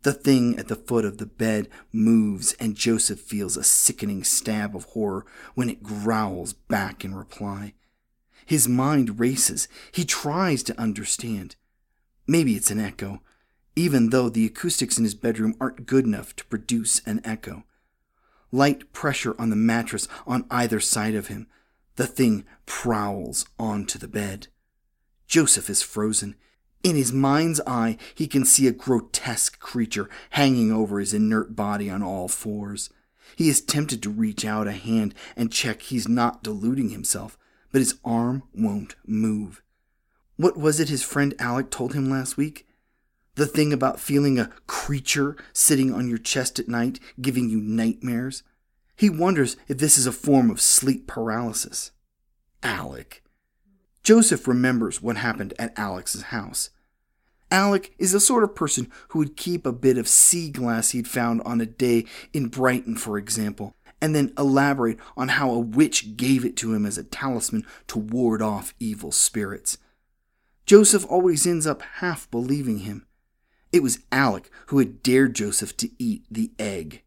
Speaker 14: The thing at the foot of the bed moves, and Joseph feels a sickening stab of horror when it growls back in reply. His mind races. He tries to understand. Maybe it's an echo, even though the acoustics in his bedroom aren't good enough to produce an echo. Light pressure on the mattress on either side of him. The thing prowls onto the bed. Joseph is frozen. In his mind's eye, he can see a grotesque creature hanging over his inert body on all fours. He is tempted to reach out a hand and check he's not deluding himself, but his arm won't move. What was it his friend Alec told him last week? The thing about feeling a creature sitting on your chest at night, giving you nightmares? He wonders if this is a form of sleep paralysis. Alec. Joseph remembers what happened at Alec's house. Alec is the sort of person who would keep a bit of sea glass he'd found on a day in Brighton, for example, and then elaborate on how a witch gave it to him as a talisman to ward off evil spirits. Joseph always ends up half believing him. It was Alec who had dared Joseph to eat the egg.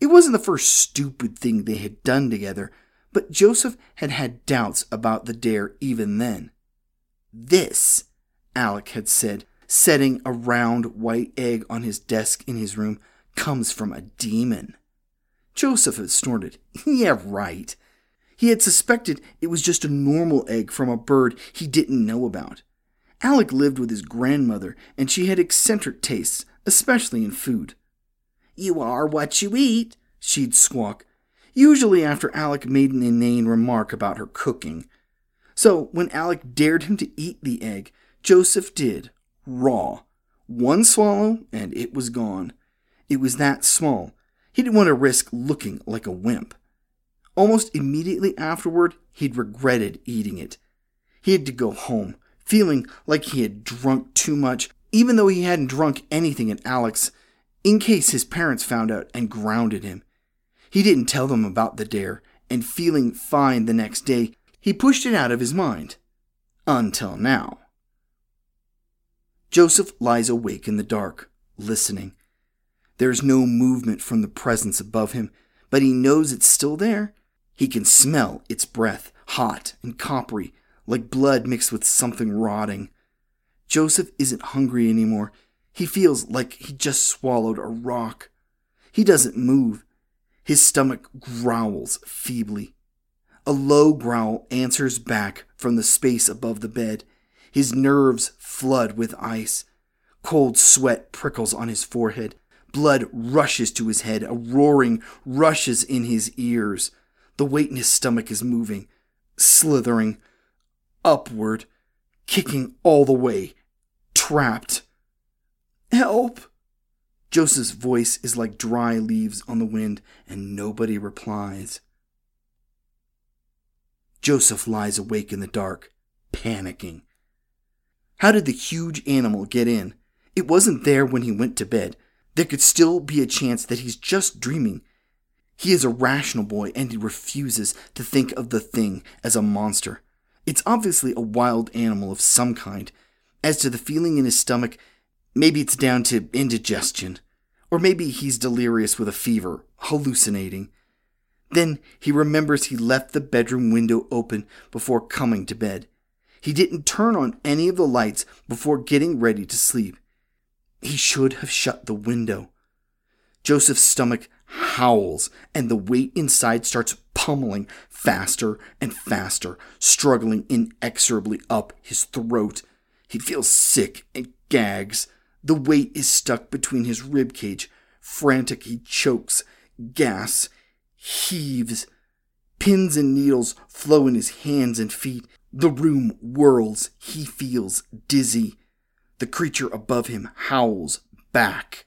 Speaker 14: It wasn't the first stupid thing they had done together, but Joseph had had doubts about the dare even then. This, Alec had said, setting a round white egg on his desk in his room, comes from a demon. Joseph had snorted. yeah, right. He had suspected it was just a normal egg from a bird he didn't know about. Alec lived with his grandmother, and she had eccentric tastes, especially in food. You are what you eat, she'd squawk, usually after Alec made an inane remark about her cooking. So when Alec dared him to eat the egg, Joseph did, raw. One swallow, and it was gone. It was that small. He didn't want to risk looking like a wimp. Almost immediately afterward, he'd regretted eating it. He had to go home, feeling like he had drunk too much, even though he hadn't drunk anything at Alec's, in case his parents found out and grounded him. He didn't tell them about the dare, and feeling fine the next day, he pushed it out of his mind. Until now. Joseph lies awake in the dark, listening. There is no movement from the presence above him, but he knows it's still there. He can smell its breath, hot and coppery, like blood mixed with something rotting. Joseph isn't hungry anymore. He feels like he just swallowed a rock. He doesn't move. His stomach growls feebly. A low growl answers back from the space above the bed. His nerves flood with ice. Cold sweat prickles on his forehead. Blood rushes to his head. A roaring rushes in his ears. The weight in his stomach is moving, slithering upward, kicking all the way, trapped. Help! Joseph's voice is like dry leaves on the wind, and nobody replies. Joseph lies awake in the dark, panicking. How did the huge animal get in? It wasn't there when he went to bed. There could still be a chance that he's just dreaming. He is a rational boy and he refuses to think of the thing as a monster. It's obviously a wild animal of some kind. As to the feeling in his stomach, maybe it's down to indigestion. Or maybe he's delirious with a fever, hallucinating. Then he remembers he left the bedroom window open before coming to bed. He didn't turn on any of the lights before getting ready to sleep. He should have shut the window. Joseph's stomach howls, and the weight inside starts pummeling faster and faster, struggling inexorably up his throat. He feels sick and gags. The weight is stuck between his rib cage. Frantic, he chokes, gasps, heaves. Pins and needles flow in his hands and feet. The room whirls. He feels dizzy. The creature above him howls back.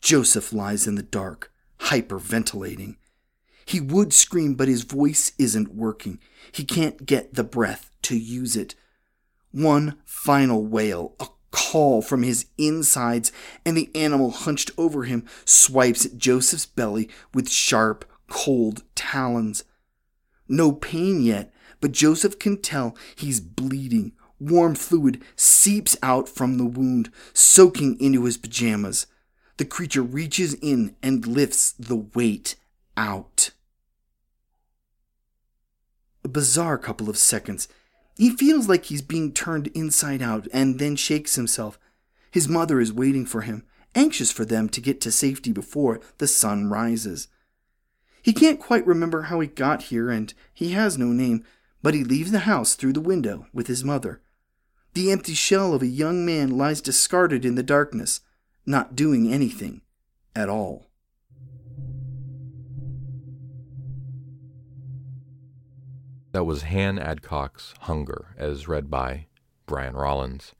Speaker 14: Joseph lies in the dark, hyperventilating. He would scream, but his voice isn't working. He can't get the breath to use it. One final wail, a call from his insides, and the animal hunched over him swipes at Joseph's belly with sharp, cold talons. No pain yet, but Joseph can tell he's bleeding. Warm fluid seeps out from the wound, soaking into his pajamas. The creature reaches in and lifts the weight out. A bizarre couple of seconds. He feels like he's being turned inside out and then shakes himself. His mother is waiting for him, anxious for them to get to safety before the sun rises. He can't quite remember how he got here and he has no name, but he leaves the house through the window with his mother. The empty shell of a young man lies discarded in the darkness, not doing anything at all.
Speaker 3: That was Han Adcock's Hunger, as read by Brian Rollins.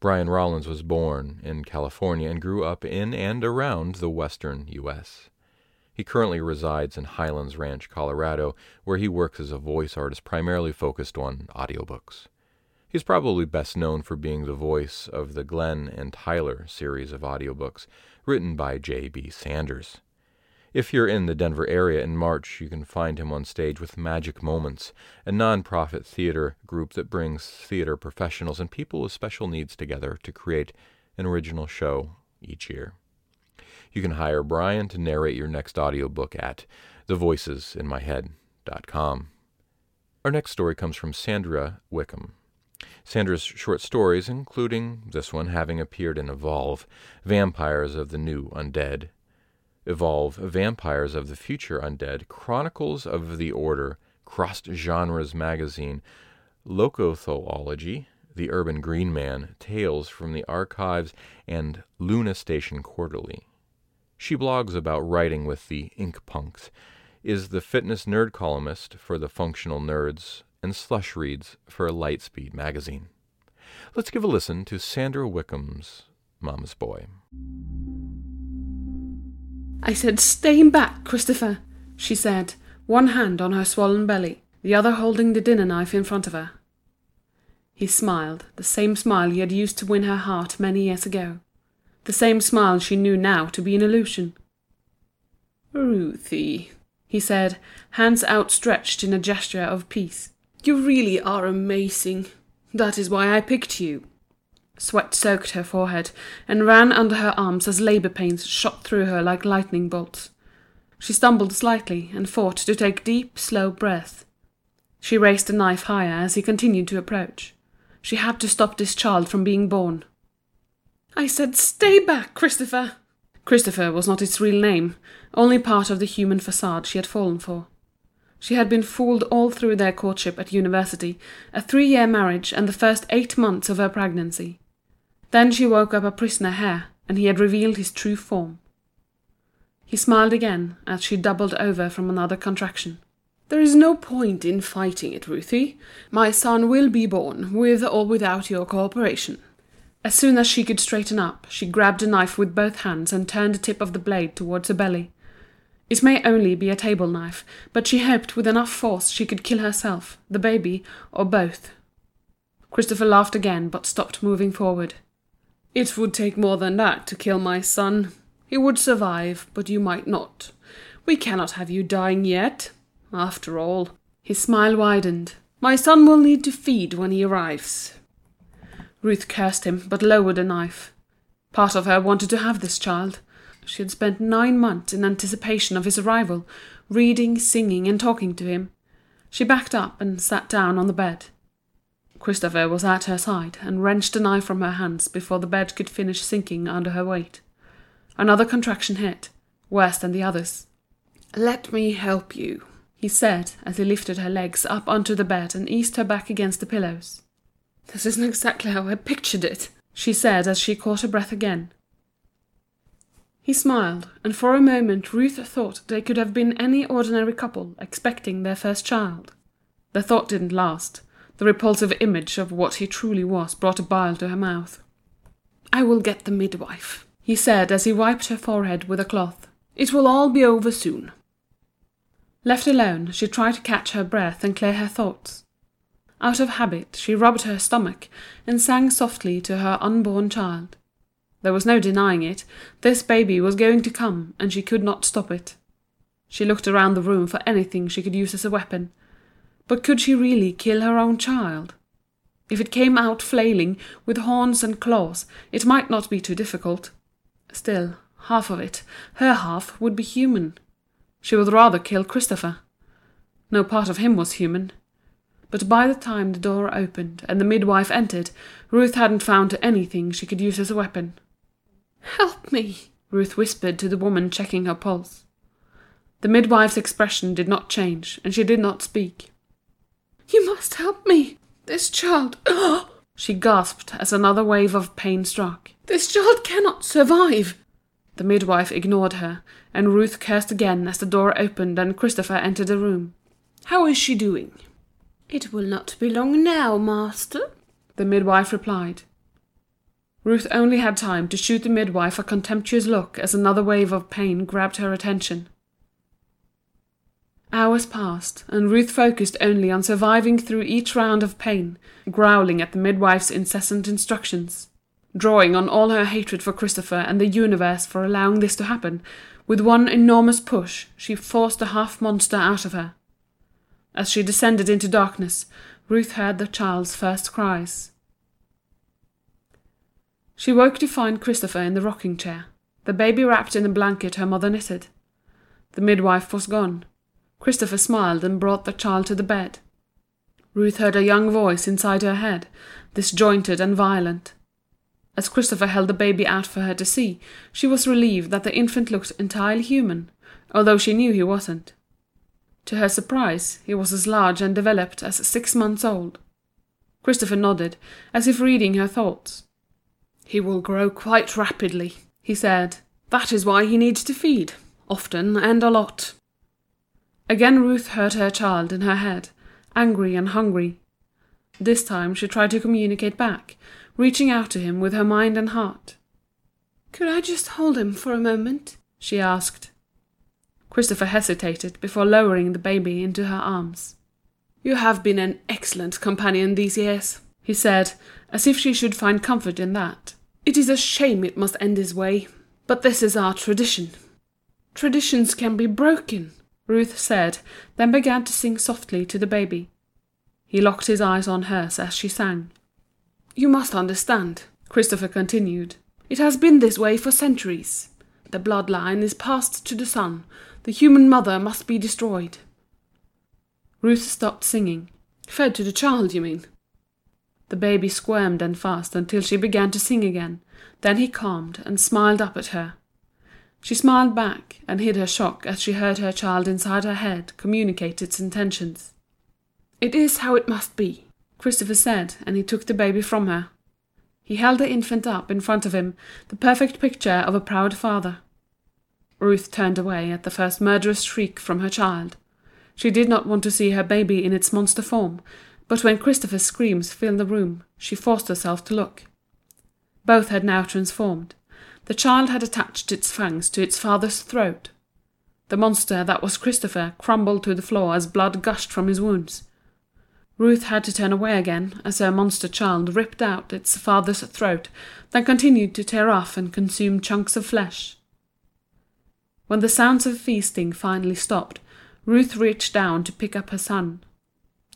Speaker 3: Brian Rollins was born in California and grew up in and around the western U.S. He currently resides in Highlands Ranch, Colorado, where he works as a voice artist primarily focused on audiobooks. He's probably best known for being the voice of the Glenn and Tyler series of audiobooks, written by J.B. Sanders. If you're in the Denver area in March, you can find him on stage with Magic Moments, a nonprofit theater group that brings theater professionals and people with special needs together to create an original show each year. You can hire Brian to narrate your next audiobook at thevoicesinmyhead.com. Our next story comes from Sandra Wickham. Sandra's short stories, including this one having appeared in Evolve, Vampires of the New Undead, Evolve Vampires of the Future Undead, Chronicles of the Order, Crossed Genres Magazine, Locothology, The Urban Green Man, Tales from the Archives, and Luna Station Quarterly. She blogs about writing with the Ink Punks, is the fitness nerd columnist for the Functional Nerds, and slush reads for Lightspeed magazine. Let's give a listen to Sandra Wickham's Mamma's Boy.
Speaker 15: I said, Stay back, Christopher, she said, one hand on her swollen belly, the other holding the dinner knife in front of her. He smiled, the same smile he had used to win her heart many years ago, the same smile she knew now to be an illusion. Ruthie, he said, hands outstretched in a gesture of peace. You really are amazing. That is why I picked you. Sweat soaked her forehead and ran under her arms as labor pains shot through her like lightning bolts. She stumbled slightly and fought to take deep, slow breaths. She raised the knife higher as he continued to approach. She had to stop this child from being born. I said, Stay back, Christopher! Christopher was not its real name, only part of the human facade she had fallen for. She had been fooled all through their courtship at university, a three year marriage, and the first eight months of her pregnancy. Then she woke up a prisoner here, and he had revealed his true form. He smiled again as she doubled over from another contraction. There is no point in fighting it, Ruthie. My son will be born, with or without your cooperation. As soon as she could straighten up, she grabbed the knife with both hands and turned the tip of the blade towards her belly. It may only be a table knife, but she hoped with enough force she could kill herself, the baby, or both. Christopher laughed again, but stopped moving forward. It would take more than that to kill my son. He would survive, but you might not. We cannot have you dying yet. After all, his smile widened. My son will need to feed when he arrives. Ruth cursed him, but lowered the knife. Part of her wanted to have this child. She had spent nine months in anticipation of his arrival, reading, singing, and talking to him. She backed up and sat down on the bed. Christopher was at her side and wrenched the knife from her hands before the bed could finish sinking under her weight. Another contraction hit, worse than the others. Let me help you, he said as he lifted her legs up onto the bed and eased her back against the pillows. This isn't exactly how I pictured it, she said as she caught her breath again. He smiled, and for a moment Ruth thought they could have been any ordinary couple expecting their first child. The thought didn't last. The repulsive image of what he truly was brought a bile to her mouth. I will get the midwife, he said as he wiped her forehead with a cloth. It will all be over soon. Left alone, she tried to catch her breath and clear her thoughts. Out of habit, she rubbed her stomach and sang softly to her unborn child. There was no denying it, this baby was going to come, and she could not stop it. She looked around the room for anything she could use as a weapon. But could she really kill her own child? If it came out flailing, with horns and claws, it might not be too difficult. Still, half of it, her half, would be human. She would rather kill Christopher. No part of him was human. But by the time the door opened and the midwife entered, Ruth hadn't found anything she could use as a weapon. Help me, Ruth whispered to the woman checking her pulse. The midwife's expression did not change, and she did not speak. You must help me. This child. she gasped as another wave of pain struck. This child cannot survive. The midwife ignored her, and Ruth cursed again as the door opened and Christopher entered the room. How is she doing? It will not be long now, master, the midwife replied. Ruth only had time to shoot the midwife a contemptuous look as another wave of pain grabbed her attention. Hours passed, and Ruth focused only on surviving through each round of pain, growling at the midwife's incessant instructions. Drawing on all her hatred for Christopher and the universe for allowing this to happen, with one enormous push she forced the half monster out of her. As she descended into darkness, Ruth heard the child's first cries. She woke to find Christopher in the rocking chair, the baby wrapped in a blanket her mother knitted. The midwife was gone. Christopher smiled and brought the child to the bed. Ruth heard a young voice inside her head, disjointed and violent. As Christopher held the baby out for her to see, she was relieved that the infant looked entirely human, although she knew he wasn't. To her surprise, he was as large and developed as six months old. Christopher nodded, as if reading her thoughts. He will grow quite rapidly, he said. That is why he needs to feed, often and a lot. Again Ruth heard her child in her head, angry and hungry. This time she tried to communicate back, reaching out to him with her mind and heart. Could I just hold him for a moment? she asked. Christopher hesitated before lowering the baby into her arms. You have been an excellent companion these years, he said, as if she should find comfort in that. It is a shame it must end this way, but this is our tradition. Traditions can be broken, Ruth said, then began to sing softly to the baby. He locked his eyes on hers as she sang. You must understand, Christopher continued. It has been this way for centuries. The blood line is passed to the son. The human mother must be destroyed. Ruth stopped singing. Fed to the child, you mean? The baby squirmed and fast until she began to sing again. Then he calmed and smiled up at her. She smiled back and hid her shock as she heard her child inside her head communicate its intentions. It is how it must be, Christopher said, and he took the baby from her. He held the infant up in front of him, the perfect picture of a proud father. Ruth turned away at the first murderous shriek from her child. She did not want to see her baby in its monster form, but when Christopher's screams filled the room, she forced herself to look. Both had now transformed. The child had attached its fangs to its father's throat. The monster that was Christopher crumbled to the floor as blood gushed from his wounds. Ruth had to turn away again as her monster child ripped out its father's throat, then continued to tear off and consume chunks of flesh. When the sounds of feasting finally stopped, Ruth reached down to pick up her son.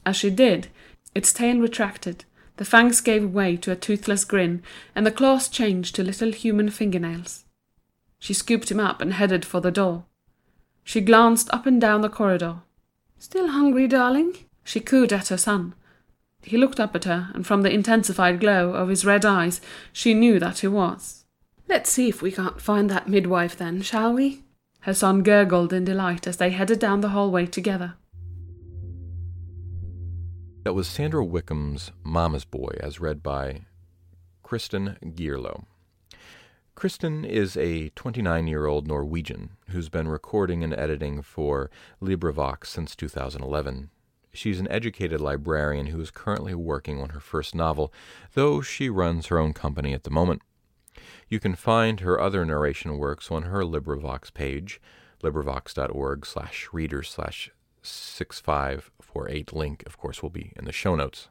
Speaker 15: As she did, its tail retracted, the fangs gave way to a toothless grin, and the claws changed to little human fingernails. She scooped him up and headed for the door. She glanced up and down the corridor. Still hungry, darling? She cooed at her son. He looked up at her, and from the intensified glow of his red eyes, she knew that he was. Let's see if we can't find that midwife then, shall we? Her son gurgled in delight as they headed down the hallway together.
Speaker 3: That was Sandra Wickham's Mamma's Boy, as read by Kristin Gjerløw. Kristin is a 29 year old Norwegian who's been recording and editing for LibriVox since 2011. She's an educated librarian who is currently working on her first novel, though she runs her own company at the moment. You can find her other narration works on her LibriVox page, librivox.org slash reader slash 6548 link, of course, will be in the show notes.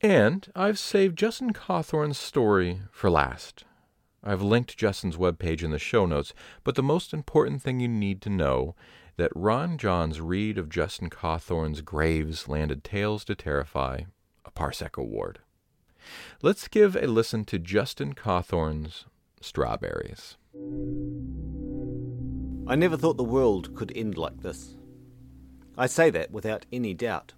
Speaker 3: And I've saved Justin Cawthorne's story for last. I've linked Justin's webpage in the show notes, but the most important thing you need to know that Ron John's read of Justin Cawthorne's Graves landed Tales to Terrify a Parsec Award. Let's give a listen to Justin Cawthorne's Strawberries.
Speaker 16: I never thought the world could end like this. I say that without any doubt.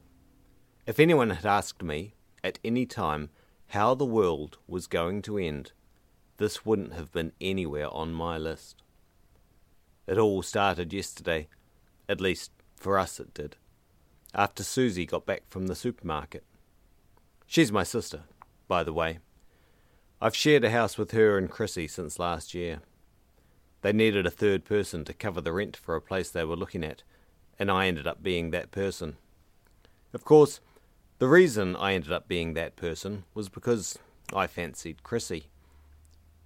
Speaker 16: If anyone had asked me, at any time, how the world was going to end, this wouldn't have been anywhere on my list. It all started yesterday at least, for us it did. After Susie got back from the supermarket. She's my sister, by the way. I've shared a house with her and Chrissy since last year. They needed a third person to cover the rent for a place they were looking at, and I ended up being that person. Of course, the reason I ended up being that person was because I fancied Chrissy.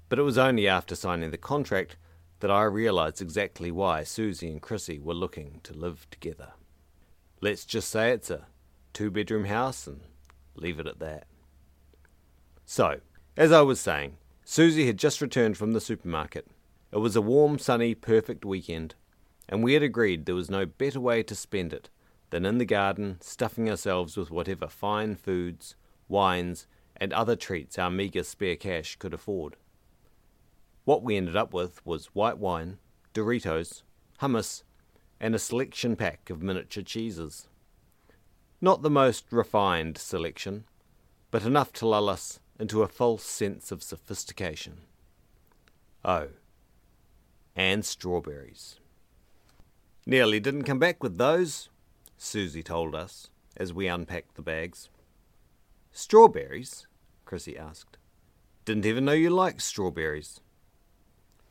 Speaker 16: But it was only after signing the contract that I realised exactly why Susie and Chrissy were looking to live together. Let's just say it's a two bedroom house and leave it at that. So, as I was saying, Susie had just returned from the supermarket. It was a warm, sunny, perfect weekend, and we had agreed there was no better way to spend it than in the garden, stuffing ourselves with whatever fine foods, wines, and other treats our meagre spare cash could afford. What we ended up with was white wine, Doritos, hummus, and a selection pack of miniature cheeses. Not the most refined selection, but enough to lull us into a false sense of sophistication. Oh, and strawberries. Nearly didn't come back with those, Susie told us as we unpacked the bags. Strawberries? Chrissy asked. Didn't even know you liked strawberries.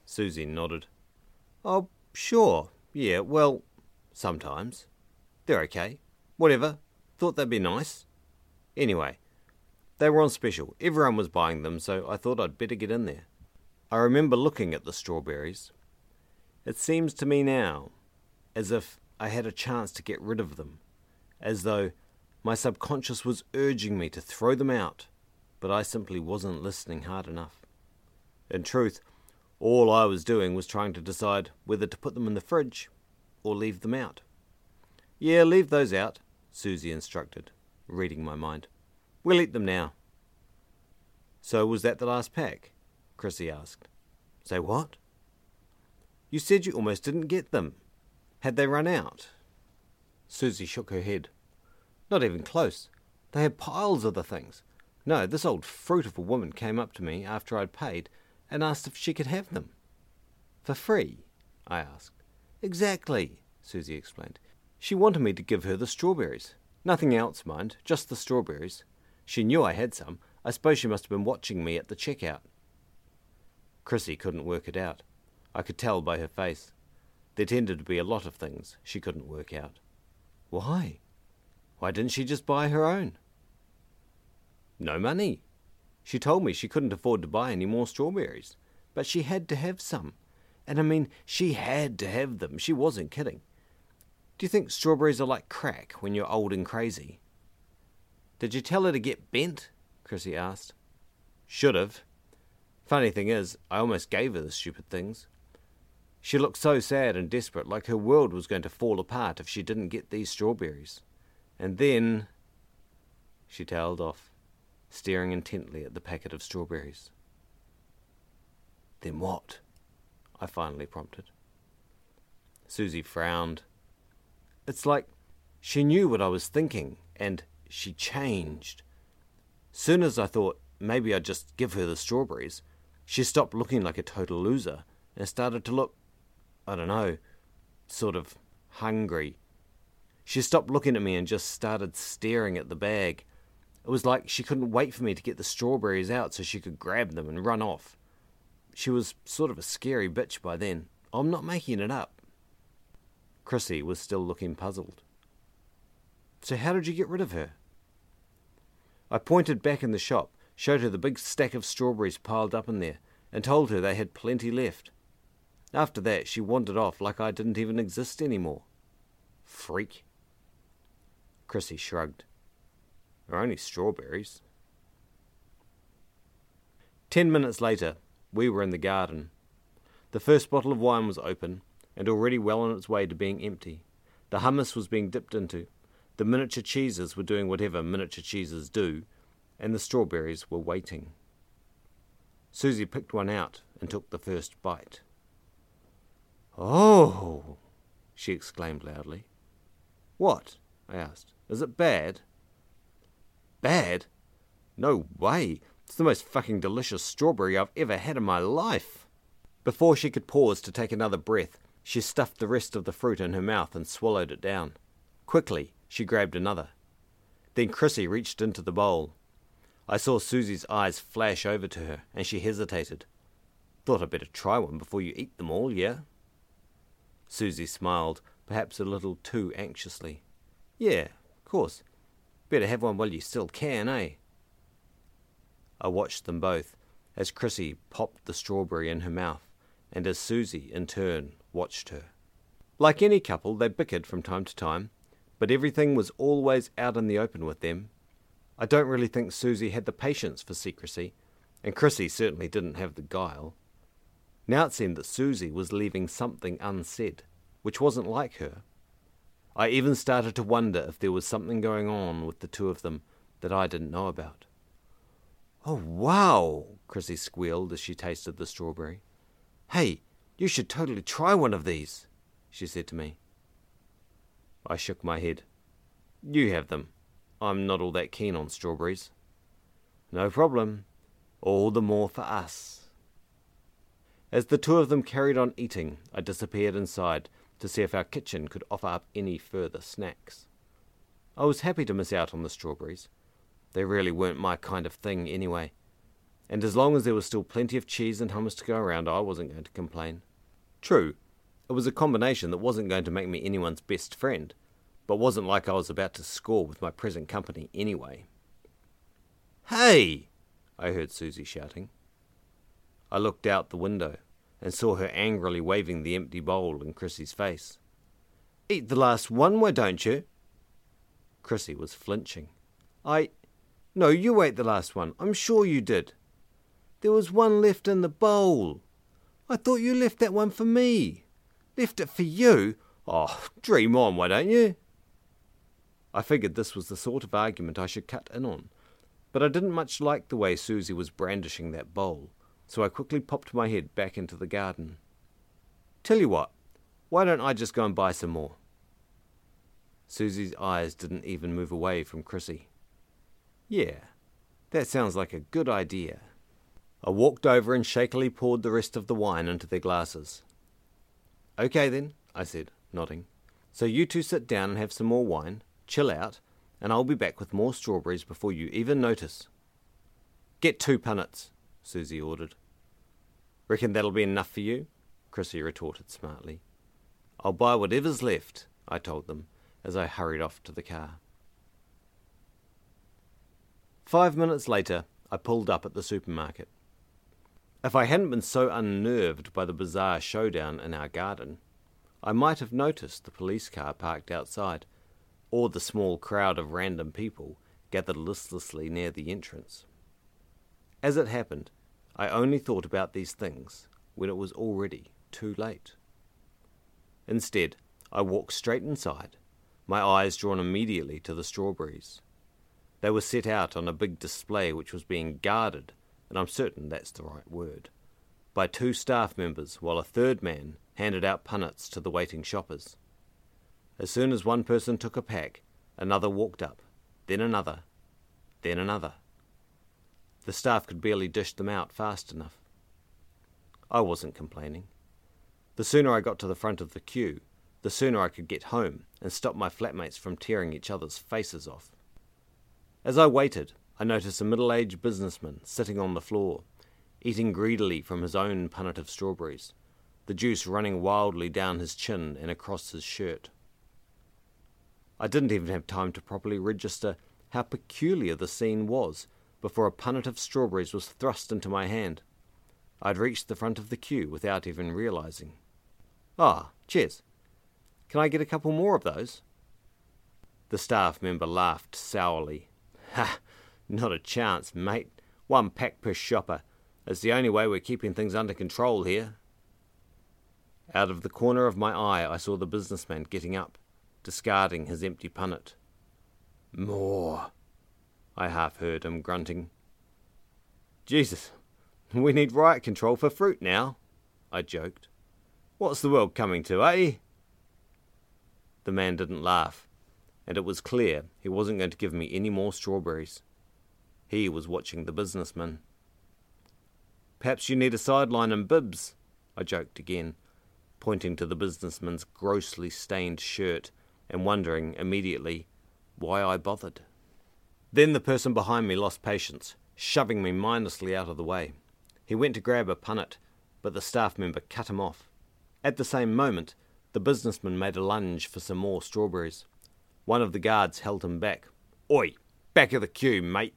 Speaker 16: Susie nodded. Oh, sure. Yeah, well, sometimes. They're okay. Whatever. Thought they'd be nice. Anyway, they were on special. Everyone was buying them, so I thought I'd better get in there. I remember looking at the strawberries. It seems to me now as if I had a chance to get rid of them, as though my subconscious was urging me to throw them out, but I simply wasn't listening hard enough. In truth, all I was doing was trying to decide whether to put them in the fridge or leave them out. Yeah, leave those out, Susie instructed, reading my mind. We'll eat them now. So was that the last pack? Chrissy asked. Say what? You said you almost didn't get them. Had they run out? Susie shook her head. Not even close. They had piles of the things. No, this old fruit of a woman came up to me after I'd paid and asked if she could have them. For free? I asked. Exactly, Susie explained. She wanted me to give her the strawberries. Nothing else, mind, just the strawberries. She knew I had some. I suppose she must have been watching me at the checkout. Chrissy couldn't work it out. I could tell by her face. There tended to be a lot of things she couldn't work out. Why? Why didn't she just buy her own? No money. She told me she couldn't afford to buy any more strawberries, but she had to have some. And I mean, she had to have them. She wasn't kidding. Do you think strawberries are like crack when you're old and crazy? Did you tell her to get bent? Chrissy asked. Should have. Funny thing is, I almost gave her the stupid things. She looked so sad and desperate, like her world was going to fall apart if she didn't get these strawberries. And then. She tailed off, staring intently at the packet of strawberries. Then what? I finally prompted. Susie frowned. It's like she knew what I was thinking, and she changed. Soon as I thought maybe I'd just give her the strawberries, she stopped looking like a total loser and started to look, I don't know, sort of hungry. She stopped looking at me and just started staring at the bag. It was like she couldn't wait for me to get the strawberries out so she could grab them and run off. She was sort of a scary bitch by then. I'm not making it up. Chrissy was still looking puzzled. So, how did you get rid of her? I pointed back in the shop, showed her the big stack of strawberries piled up in there, and told her they had plenty left. After that, she wandered off like I didn't even exist any more. Freak. Chrissy shrugged. They're only strawberries. Ten minutes later, we were in the garden. The first bottle of wine was open, and already well on its way to being empty. The hummus was being dipped into, the miniature cheeses were doing whatever miniature cheeses do, and the strawberries were waiting. Susie picked one out and took the first bite. Oh! she exclaimed loudly. What? I asked. Is it bad? Bad? No way! It's the most fucking delicious strawberry I've ever had in my life! Before she could pause to take another breath, she stuffed the rest of the fruit in her mouth and swallowed it down. Quickly, she grabbed another. Then Chrissy reached into the bowl. I saw Susie's eyes flash over to her, and she hesitated. Thought I'd better try one before you eat them all, yeah? Susie smiled, perhaps a little too anxiously. Yeah, of course. Better have one while you still can, eh? I watched them both, as Chrissy popped the strawberry in her mouth, and as Susie, in turn, watched her. Like any couple, they bickered from time to time, but everything was always out in the open with them. I don't really think Susie had the patience for secrecy, and Chrissy certainly didn't have the guile. Now it seemed that Susie was leaving something unsaid, which wasn't like her. I even started to wonder if there was something going on with the two of them that I didn't know about. Oh, wow! Chrissy squealed as she tasted the strawberry. Hey, you should totally try one of these, she said to me. I shook my head. You have them. I'm not all that keen on strawberries. No problem. All the more for us. As the two of them carried on eating, I disappeared inside to see if our kitchen could offer up any further snacks. I was happy to miss out on the strawberries. They really weren't my kind of thing anyway. And as long as there was still plenty of cheese and hummus to go around, I wasn't going to complain. True, it was a combination that wasn't going to make me anyone's best friend, but wasn't like I was about to score with my present company anyway. Hey! I heard Susie shouting. I looked out the window and saw her angrily waving the empty bowl in Chrissy's face. Eat the last one, why don't you? Chrissy was flinching. I. No, you ate the last one. I'm sure you did. There was one left in the bowl. I thought you left that one for me. Left it for you? Oh, dream on, why don't you? I figured this was the sort of argument I should cut in on, but I didn't much like the way Susie was brandishing that bowl, so I quickly popped my head back into the garden. Tell you what, why don't I just go and buy some more? Susie's eyes didn't even move away from Chrissy. Yeah, that sounds like a good idea. I walked over and shakily poured the rest of the wine into their glasses. Okay then, I said, nodding. So you two sit down and have some more wine, chill out, and I'll be back with more strawberries before you even notice. Get two punnets, Susie ordered. Reckon that'll be enough for you? Chrissy retorted smartly. I'll buy whatever's left, I told them as I hurried off to the car. Five minutes later, I pulled up at the supermarket. If I hadn't been so unnerved by the bizarre showdown in our garden, I might have noticed the police car parked outside, or the small crowd of random people gathered listlessly near the entrance. As it happened, I only thought about these things when it was already too late. Instead, I walked straight inside, my eyes drawn immediately to the strawberries. They were set out on a big display which was being guarded, and I'm certain that's the right word, by two staff members while a third man handed out punnets to the waiting shoppers. As soon as one person took a pack, another walked up, then another, then another. The staff could barely dish them out fast enough. I wasn't complaining. The sooner I got to the front of the queue, the sooner I could get home and stop my flatmates from tearing each other's faces off. As I waited, I noticed a middle aged businessman sitting on the floor, eating greedily from his own punnet of strawberries, the juice running wildly down his chin and across his shirt. I didn't even have time to properly register how peculiar the scene was before a punnet of strawberries was thrust into my hand. I'd reached the front of the queue without even realizing. Ah, cheers. Can I get a couple more of those? The staff member laughed sourly. Ha! Not a chance, mate. One pack per shopper. That's the only way we're keeping things under control here. Out of the corner of my eye, I saw the businessman getting up, discarding his empty punnet. More, I half heard him grunting. Jesus, we need riot control for fruit now, I joked. What's the world coming to, eh? The man didn't laugh, and it was clear he wasn't going to give me any more strawberries. He was watching the businessman. Perhaps you need a sideline and bibs, I joked again, pointing to the businessman's grossly stained shirt and wondering immediately why I bothered. Then the person behind me lost patience, shoving me mindlessly out of the way. He went to grab a punnet, but the staff member cut him off. At the same moment, the businessman made a lunge for some more strawberries. One of the guards held him back. Oi, back of the queue, mate.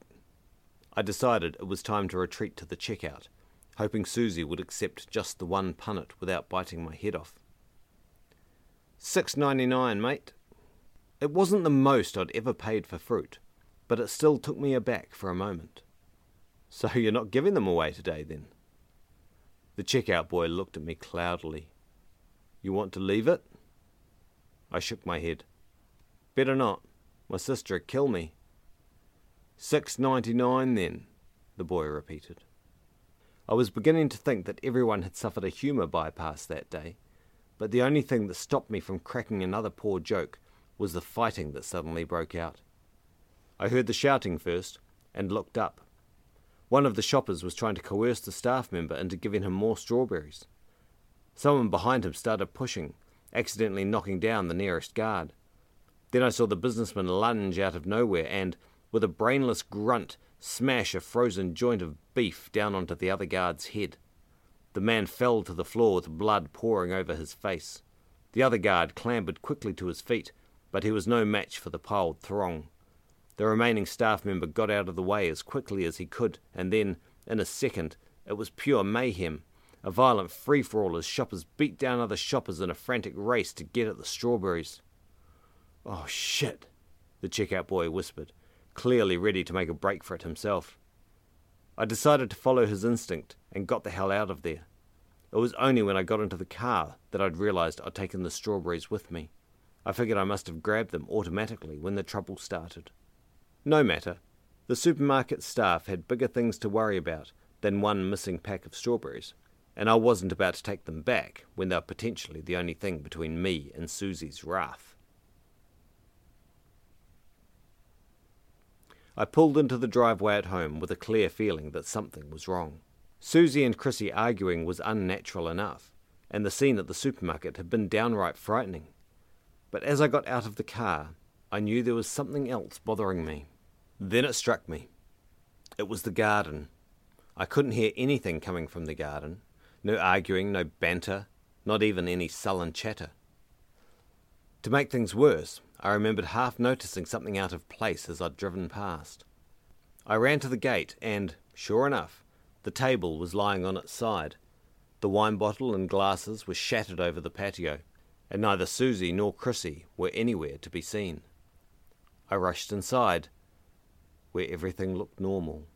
Speaker 16: I decided it was time to retreat to the checkout, hoping Susie would accept just the one punnet without biting my head off. Six ninety nine, mate. It wasn't the most I'd ever paid for fruit, but it still took me aback for a moment. So you're not giving them away today, then? The checkout boy looked at me cloudily. You want to leave it? I shook my head. Better not. My sister'd kill me. Six ninety nine then, the boy repeated. I was beginning to think that everyone had suffered a humour bypass that day, but the only thing that stopped me from cracking another poor joke was the fighting that suddenly broke out. I heard the shouting first and looked up. One of the shoppers was trying to coerce the staff member into giving him more strawberries. Someone behind him started pushing, accidentally knocking down the nearest guard. Then I saw the businessman lunge out of nowhere and, with a brainless grunt, smash a frozen joint of beef down onto the other guard's head. The man fell to the floor with blood pouring over his face. The other guard clambered quickly to his feet, but he was no match for the piled throng. The remaining staff member got out of the way as quickly as he could, and then, in a second, it was pure mayhem a violent free for all as shoppers beat down other shoppers in a frantic race to get at the strawberries. Oh, shit, the checkout boy whispered, clearly ready to make a break for it himself. I decided to follow his instinct and got the hell out of there. It was only when I got into the car that I'd realized I'd taken the strawberries with me. I figured I must have grabbed them automatically when the trouble started. No matter. The supermarket staff had bigger things to worry about than one missing pack of strawberries. and I wasn't about to take them back when they were potentially the only thing between me and Susie's wrath. I pulled into the driveway at home with a clear feeling that something was wrong. Susie and Chrissy arguing was unnatural enough, and the scene at the supermarket had been downright frightening. But as I got out of the car, I knew there was something else bothering me. Then it struck me. It was the garden. I couldn't hear anything coming from the garden. No arguing, no banter, not even any sullen chatter. To make things worse, I remembered half noticing something out of place as I'd driven past. I ran to the gate, and, sure enough, the table was lying on its side. The wine bottle and glasses were shattered over the patio, and neither Susie nor Chrissy were anywhere to be seen. I rushed inside, where everything looked normal.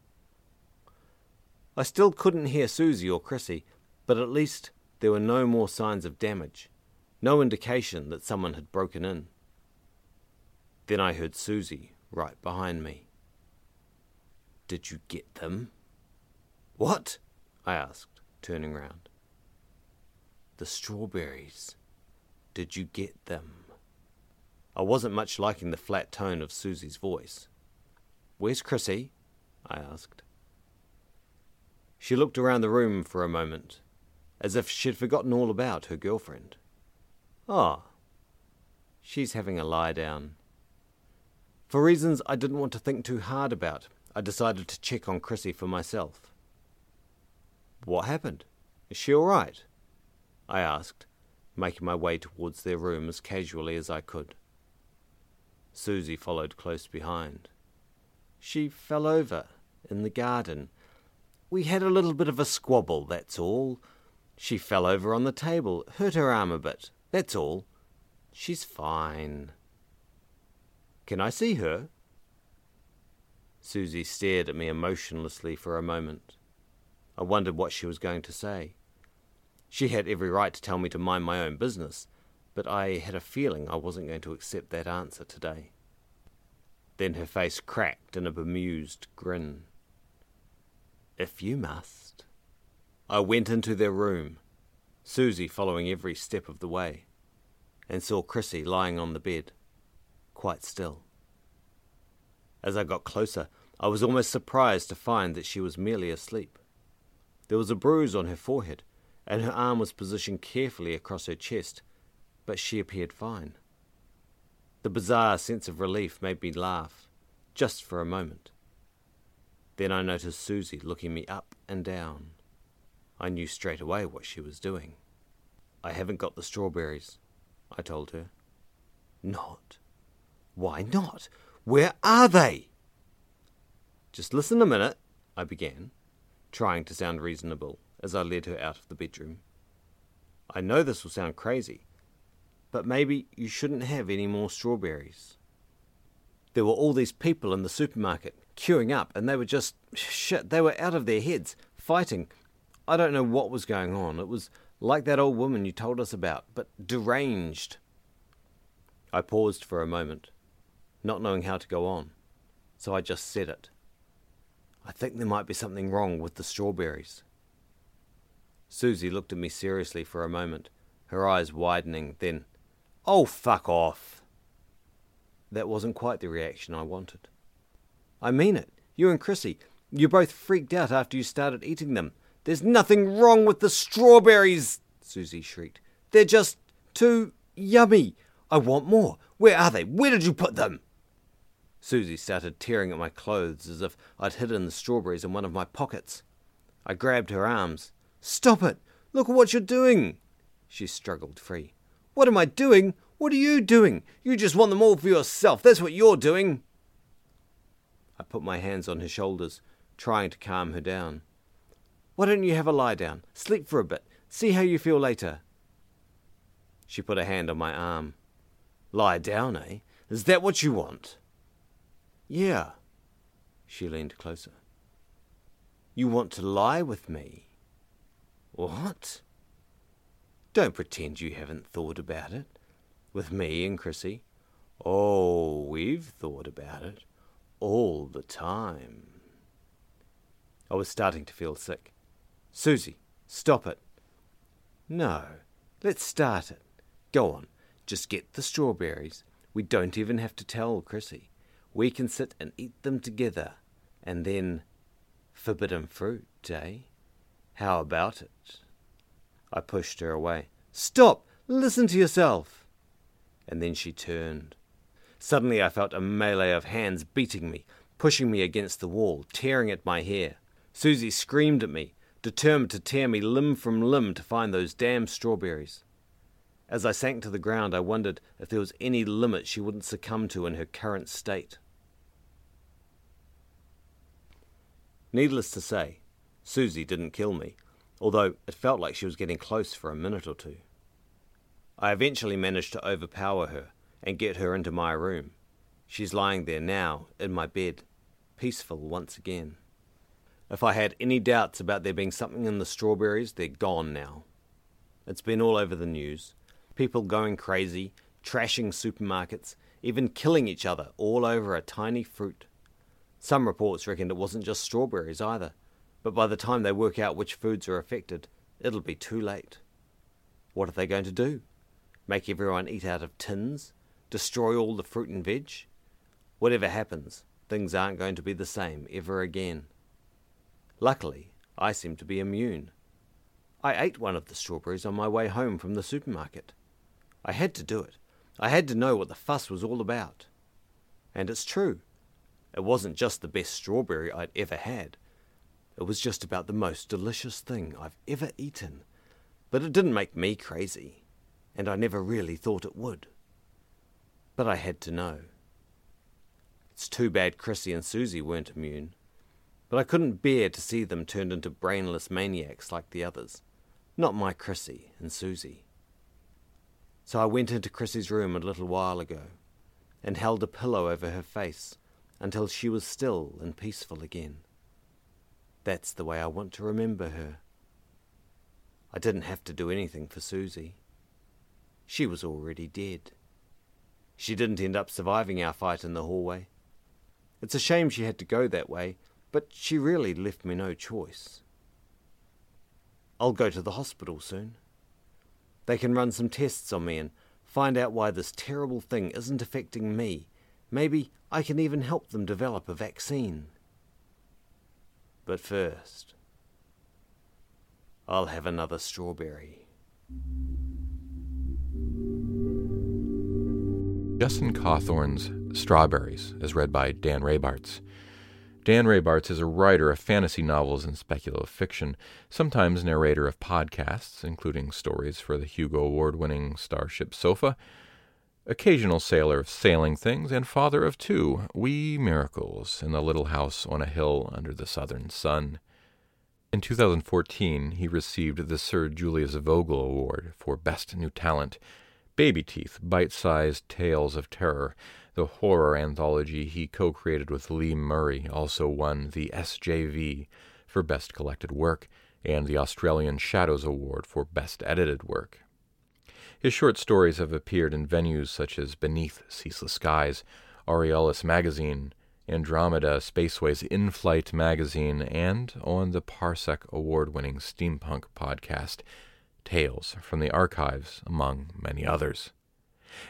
Speaker 16: I still couldn't hear Susie or Chrissy, but at least there were no more signs of damage, no indication that someone had broken in. Then I heard Susie right behind me. Did you get them? What? I asked, turning round. The strawberries. Did you get them? I wasn't much liking the flat tone of Susie's voice. Where's Chrissy? I asked. She looked around the room for a moment, as if she'd forgotten all about her girlfriend. Ah, oh, she's having a lie down. For reasons I didn't want to think too hard about, I decided to check on Chrissy for myself. What happened? Is she all right? I asked, making my way towards their room as casually as I could. Susie followed close behind. She fell over in the garden. We had a little bit of a squabble, that's all. She fell over on the table, hurt her arm a bit, that's all. She's fine. Can I see her? Susie stared at me emotionlessly for a moment. I wondered what she was going to say. She had every right to tell me to mind my own business, but I had a feeling I wasn't going to accept that answer today. Then her face cracked in a bemused grin. If you must. I went into their room, Susie following every step of the way, and saw Chrissy lying on the bed quite still. As I got closer, I was almost surprised to find that she was merely asleep. There was a bruise on her forehead, and her arm was positioned carefully across her chest, but she appeared fine. The bizarre sense of relief made me laugh, just for a moment. Then I noticed Susie looking me up and down. I knew straight away what she was doing. I haven't got the strawberries, I told her. Not? Why not? Where are they? Just listen a minute, I began, trying to sound reasonable as I led her out of the bedroom. I know this will sound crazy, but maybe you shouldn't have any more strawberries. There were all these people in the supermarket queuing up, and they were just shit, they were out of their heads, fighting. I don't know what was going on. It was like that old woman you told us about, but deranged. I paused for a moment not knowing how to go on, so I just said it. I think there might be something wrong with the strawberries. Susie looked at me seriously for a moment, her eyes widening, then, Oh, fuck off! That wasn't quite the reaction I wanted. I mean it. You and Chrissy, you both freaked out after you started eating them. There's nothing wrong with the strawberries, Susie shrieked. They're just too yummy. I want more. Where are they? Where did you put them? Susie started tearing at my clothes as if I'd hidden the strawberries in one of my pockets. I grabbed her arms. Stop it! Look at what you're doing! She struggled free. What am I doing? What are you doing? You just want them all for yourself. That's what you're doing. I put my hands on her shoulders, trying to calm her down. Why don't you have a lie down? Sleep for a bit. See how you feel later. She put a hand on my arm. Lie down, eh? Is that what you want? Yeah. She leaned closer. You want to lie with me? What? Don't pretend you haven't thought about it. With me and Chrissy? Oh, we've thought about it. All the time. I was starting to feel sick. Susie, stop it. No. Let's start it. Go on. Just get the strawberries. We don't even have to tell Chrissy. We can sit and eat them together. And then. Forbidden fruit, eh? How about it? I pushed her away. Stop! Listen to yourself! And then she turned. Suddenly I felt a melee of hands beating me, pushing me against the wall, tearing at my hair. Susie screamed at me, determined to tear me limb from limb to find those damned strawberries. As I sank to the ground, I wondered if there was any limit she wouldn't succumb to in her current state. Needless to say, Susie didn't kill me, although it felt like she was getting close for a minute or two. I eventually managed to overpower her and get her into my room. She's lying there now, in my bed, peaceful once again. If I had any doubts about there being something in the strawberries, they're gone now. It's been all over the news. People going crazy, trashing supermarkets, even killing each other all over a tiny fruit. Some reports reckoned it wasn't just strawberries either, but by the time they work out which foods are affected, it'll be too late. What are they going to do? Make everyone eat out of tins? Destroy all the fruit and veg? Whatever happens, things aren't going to be the same ever again. Luckily, I seem to be immune. I ate one of the strawberries on my way home from the supermarket. I had to do it. I had to know what the fuss was all about. And it's true. It wasn't just the best strawberry I'd ever had. It was just about the most delicious thing I've ever eaten. But it didn't make me crazy, and I never really thought it would. But I had to know. It's too bad Chrissy and Susie weren't immune but I couldn't bear to see them turned into brainless maniacs like the others. Not my Chrissy and Susie. So I went into Chrissy's room a little while ago and held a pillow over her face until she was still and peaceful again. That's the way I want to remember her. I didn't have to do anything for Susie. She was already dead. She didn't end up surviving our fight in the hallway. It's a shame she had to go that way, but she really left me no choice. I'll go to the hospital soon. They can run some tests on me and find out why this terrible thing isn't affecting me. Maybe I can even help them develop a vaccine. But first, I'll have another strawberry.
Speaker 3: Justin Cawthorne's Strawberries is read by Dan Rabarts. Dan Rabarts is a writer of fantasy novels and speculative fiction, sometimes narrator of podcasts, including stories for the Hugo Award winning Starship Sofa, occasional sailor of sailing things, and father of two wee miracles in the little house on a hill under the southern sun. In 2014, he received the Sir Julius Vogel Award for Best New Talent. Baby Teeth, Bite Sized Tales of Terror, the horror anthology he co created with Lee Murray also won the SJV for Best Collected Work and the Australian Shadows Award for Best Edited Work. His short stories have appeared in venues such as Beneath Ceaseless Skies, Aurealis Magazine, Andromeda Spaceway's In Flight magazine, and on the Parsec award winning steampunk podcast, Tales from the Archives, among many others.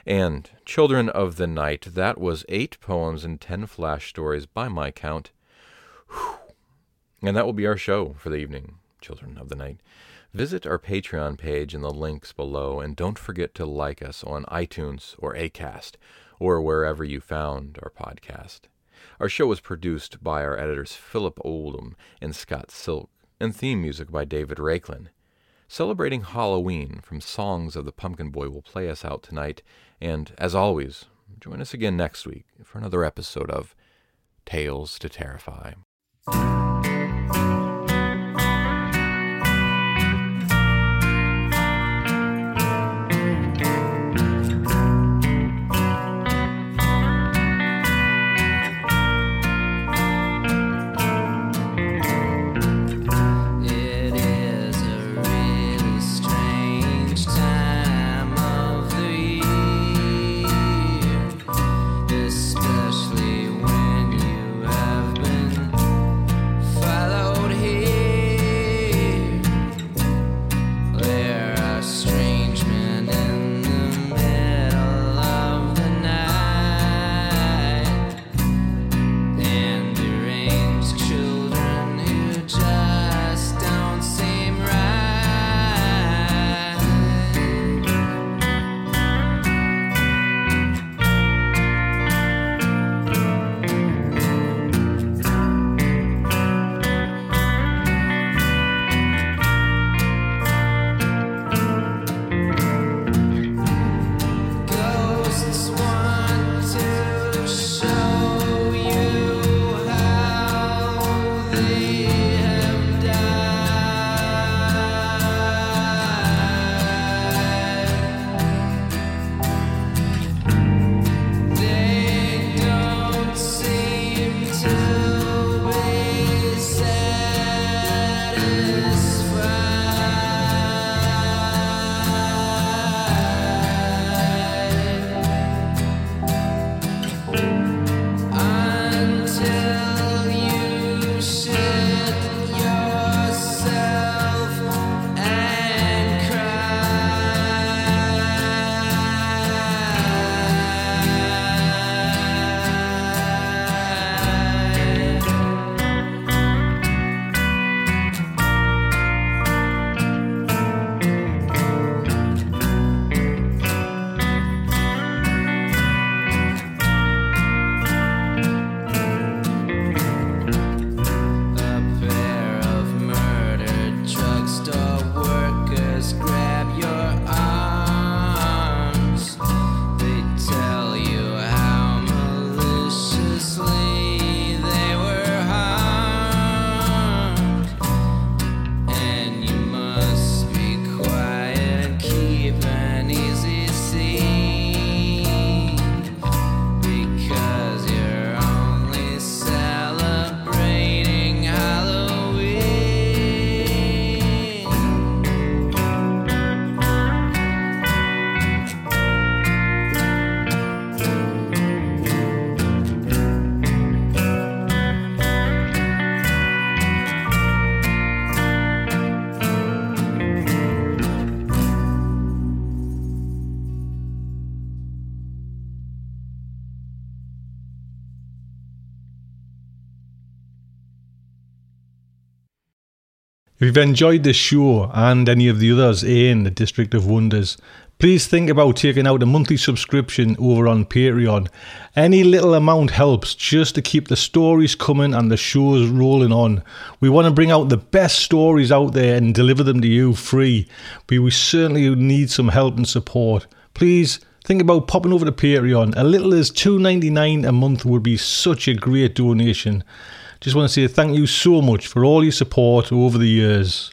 Speaker 3: And Children of the Night, that was eight poems and ten flash stories by my count. Whew. And that will be our show for the evening, Children of the Night. Visit our Patreon page in the links below, and don't forget to like us on iTunes or Acast or wherever you found our podcast. Our show was produced by our editors Philip Oldham and Scott Silk, and theme music by David Rakelin. Celebrating Halloween from Songs of the Pumpkin Boy will play us out tonight. And as always, join us again next week for another episode of Tales to Terrify.
Speaker 1: If you've enjoyed this show and any of the others in the District of Wonders, please think about taking out a monthly subscription over on Patreon. Any little amount helps just to keep the stories coming and the shows rolling on. We want to bring out the best stories out there and deliver them to you free, but we certainly need some help and support. Please think about popping over to Patreon. A little as $2.99 a month would be such a great donation. Just want to say thank you so much for all your support over the years.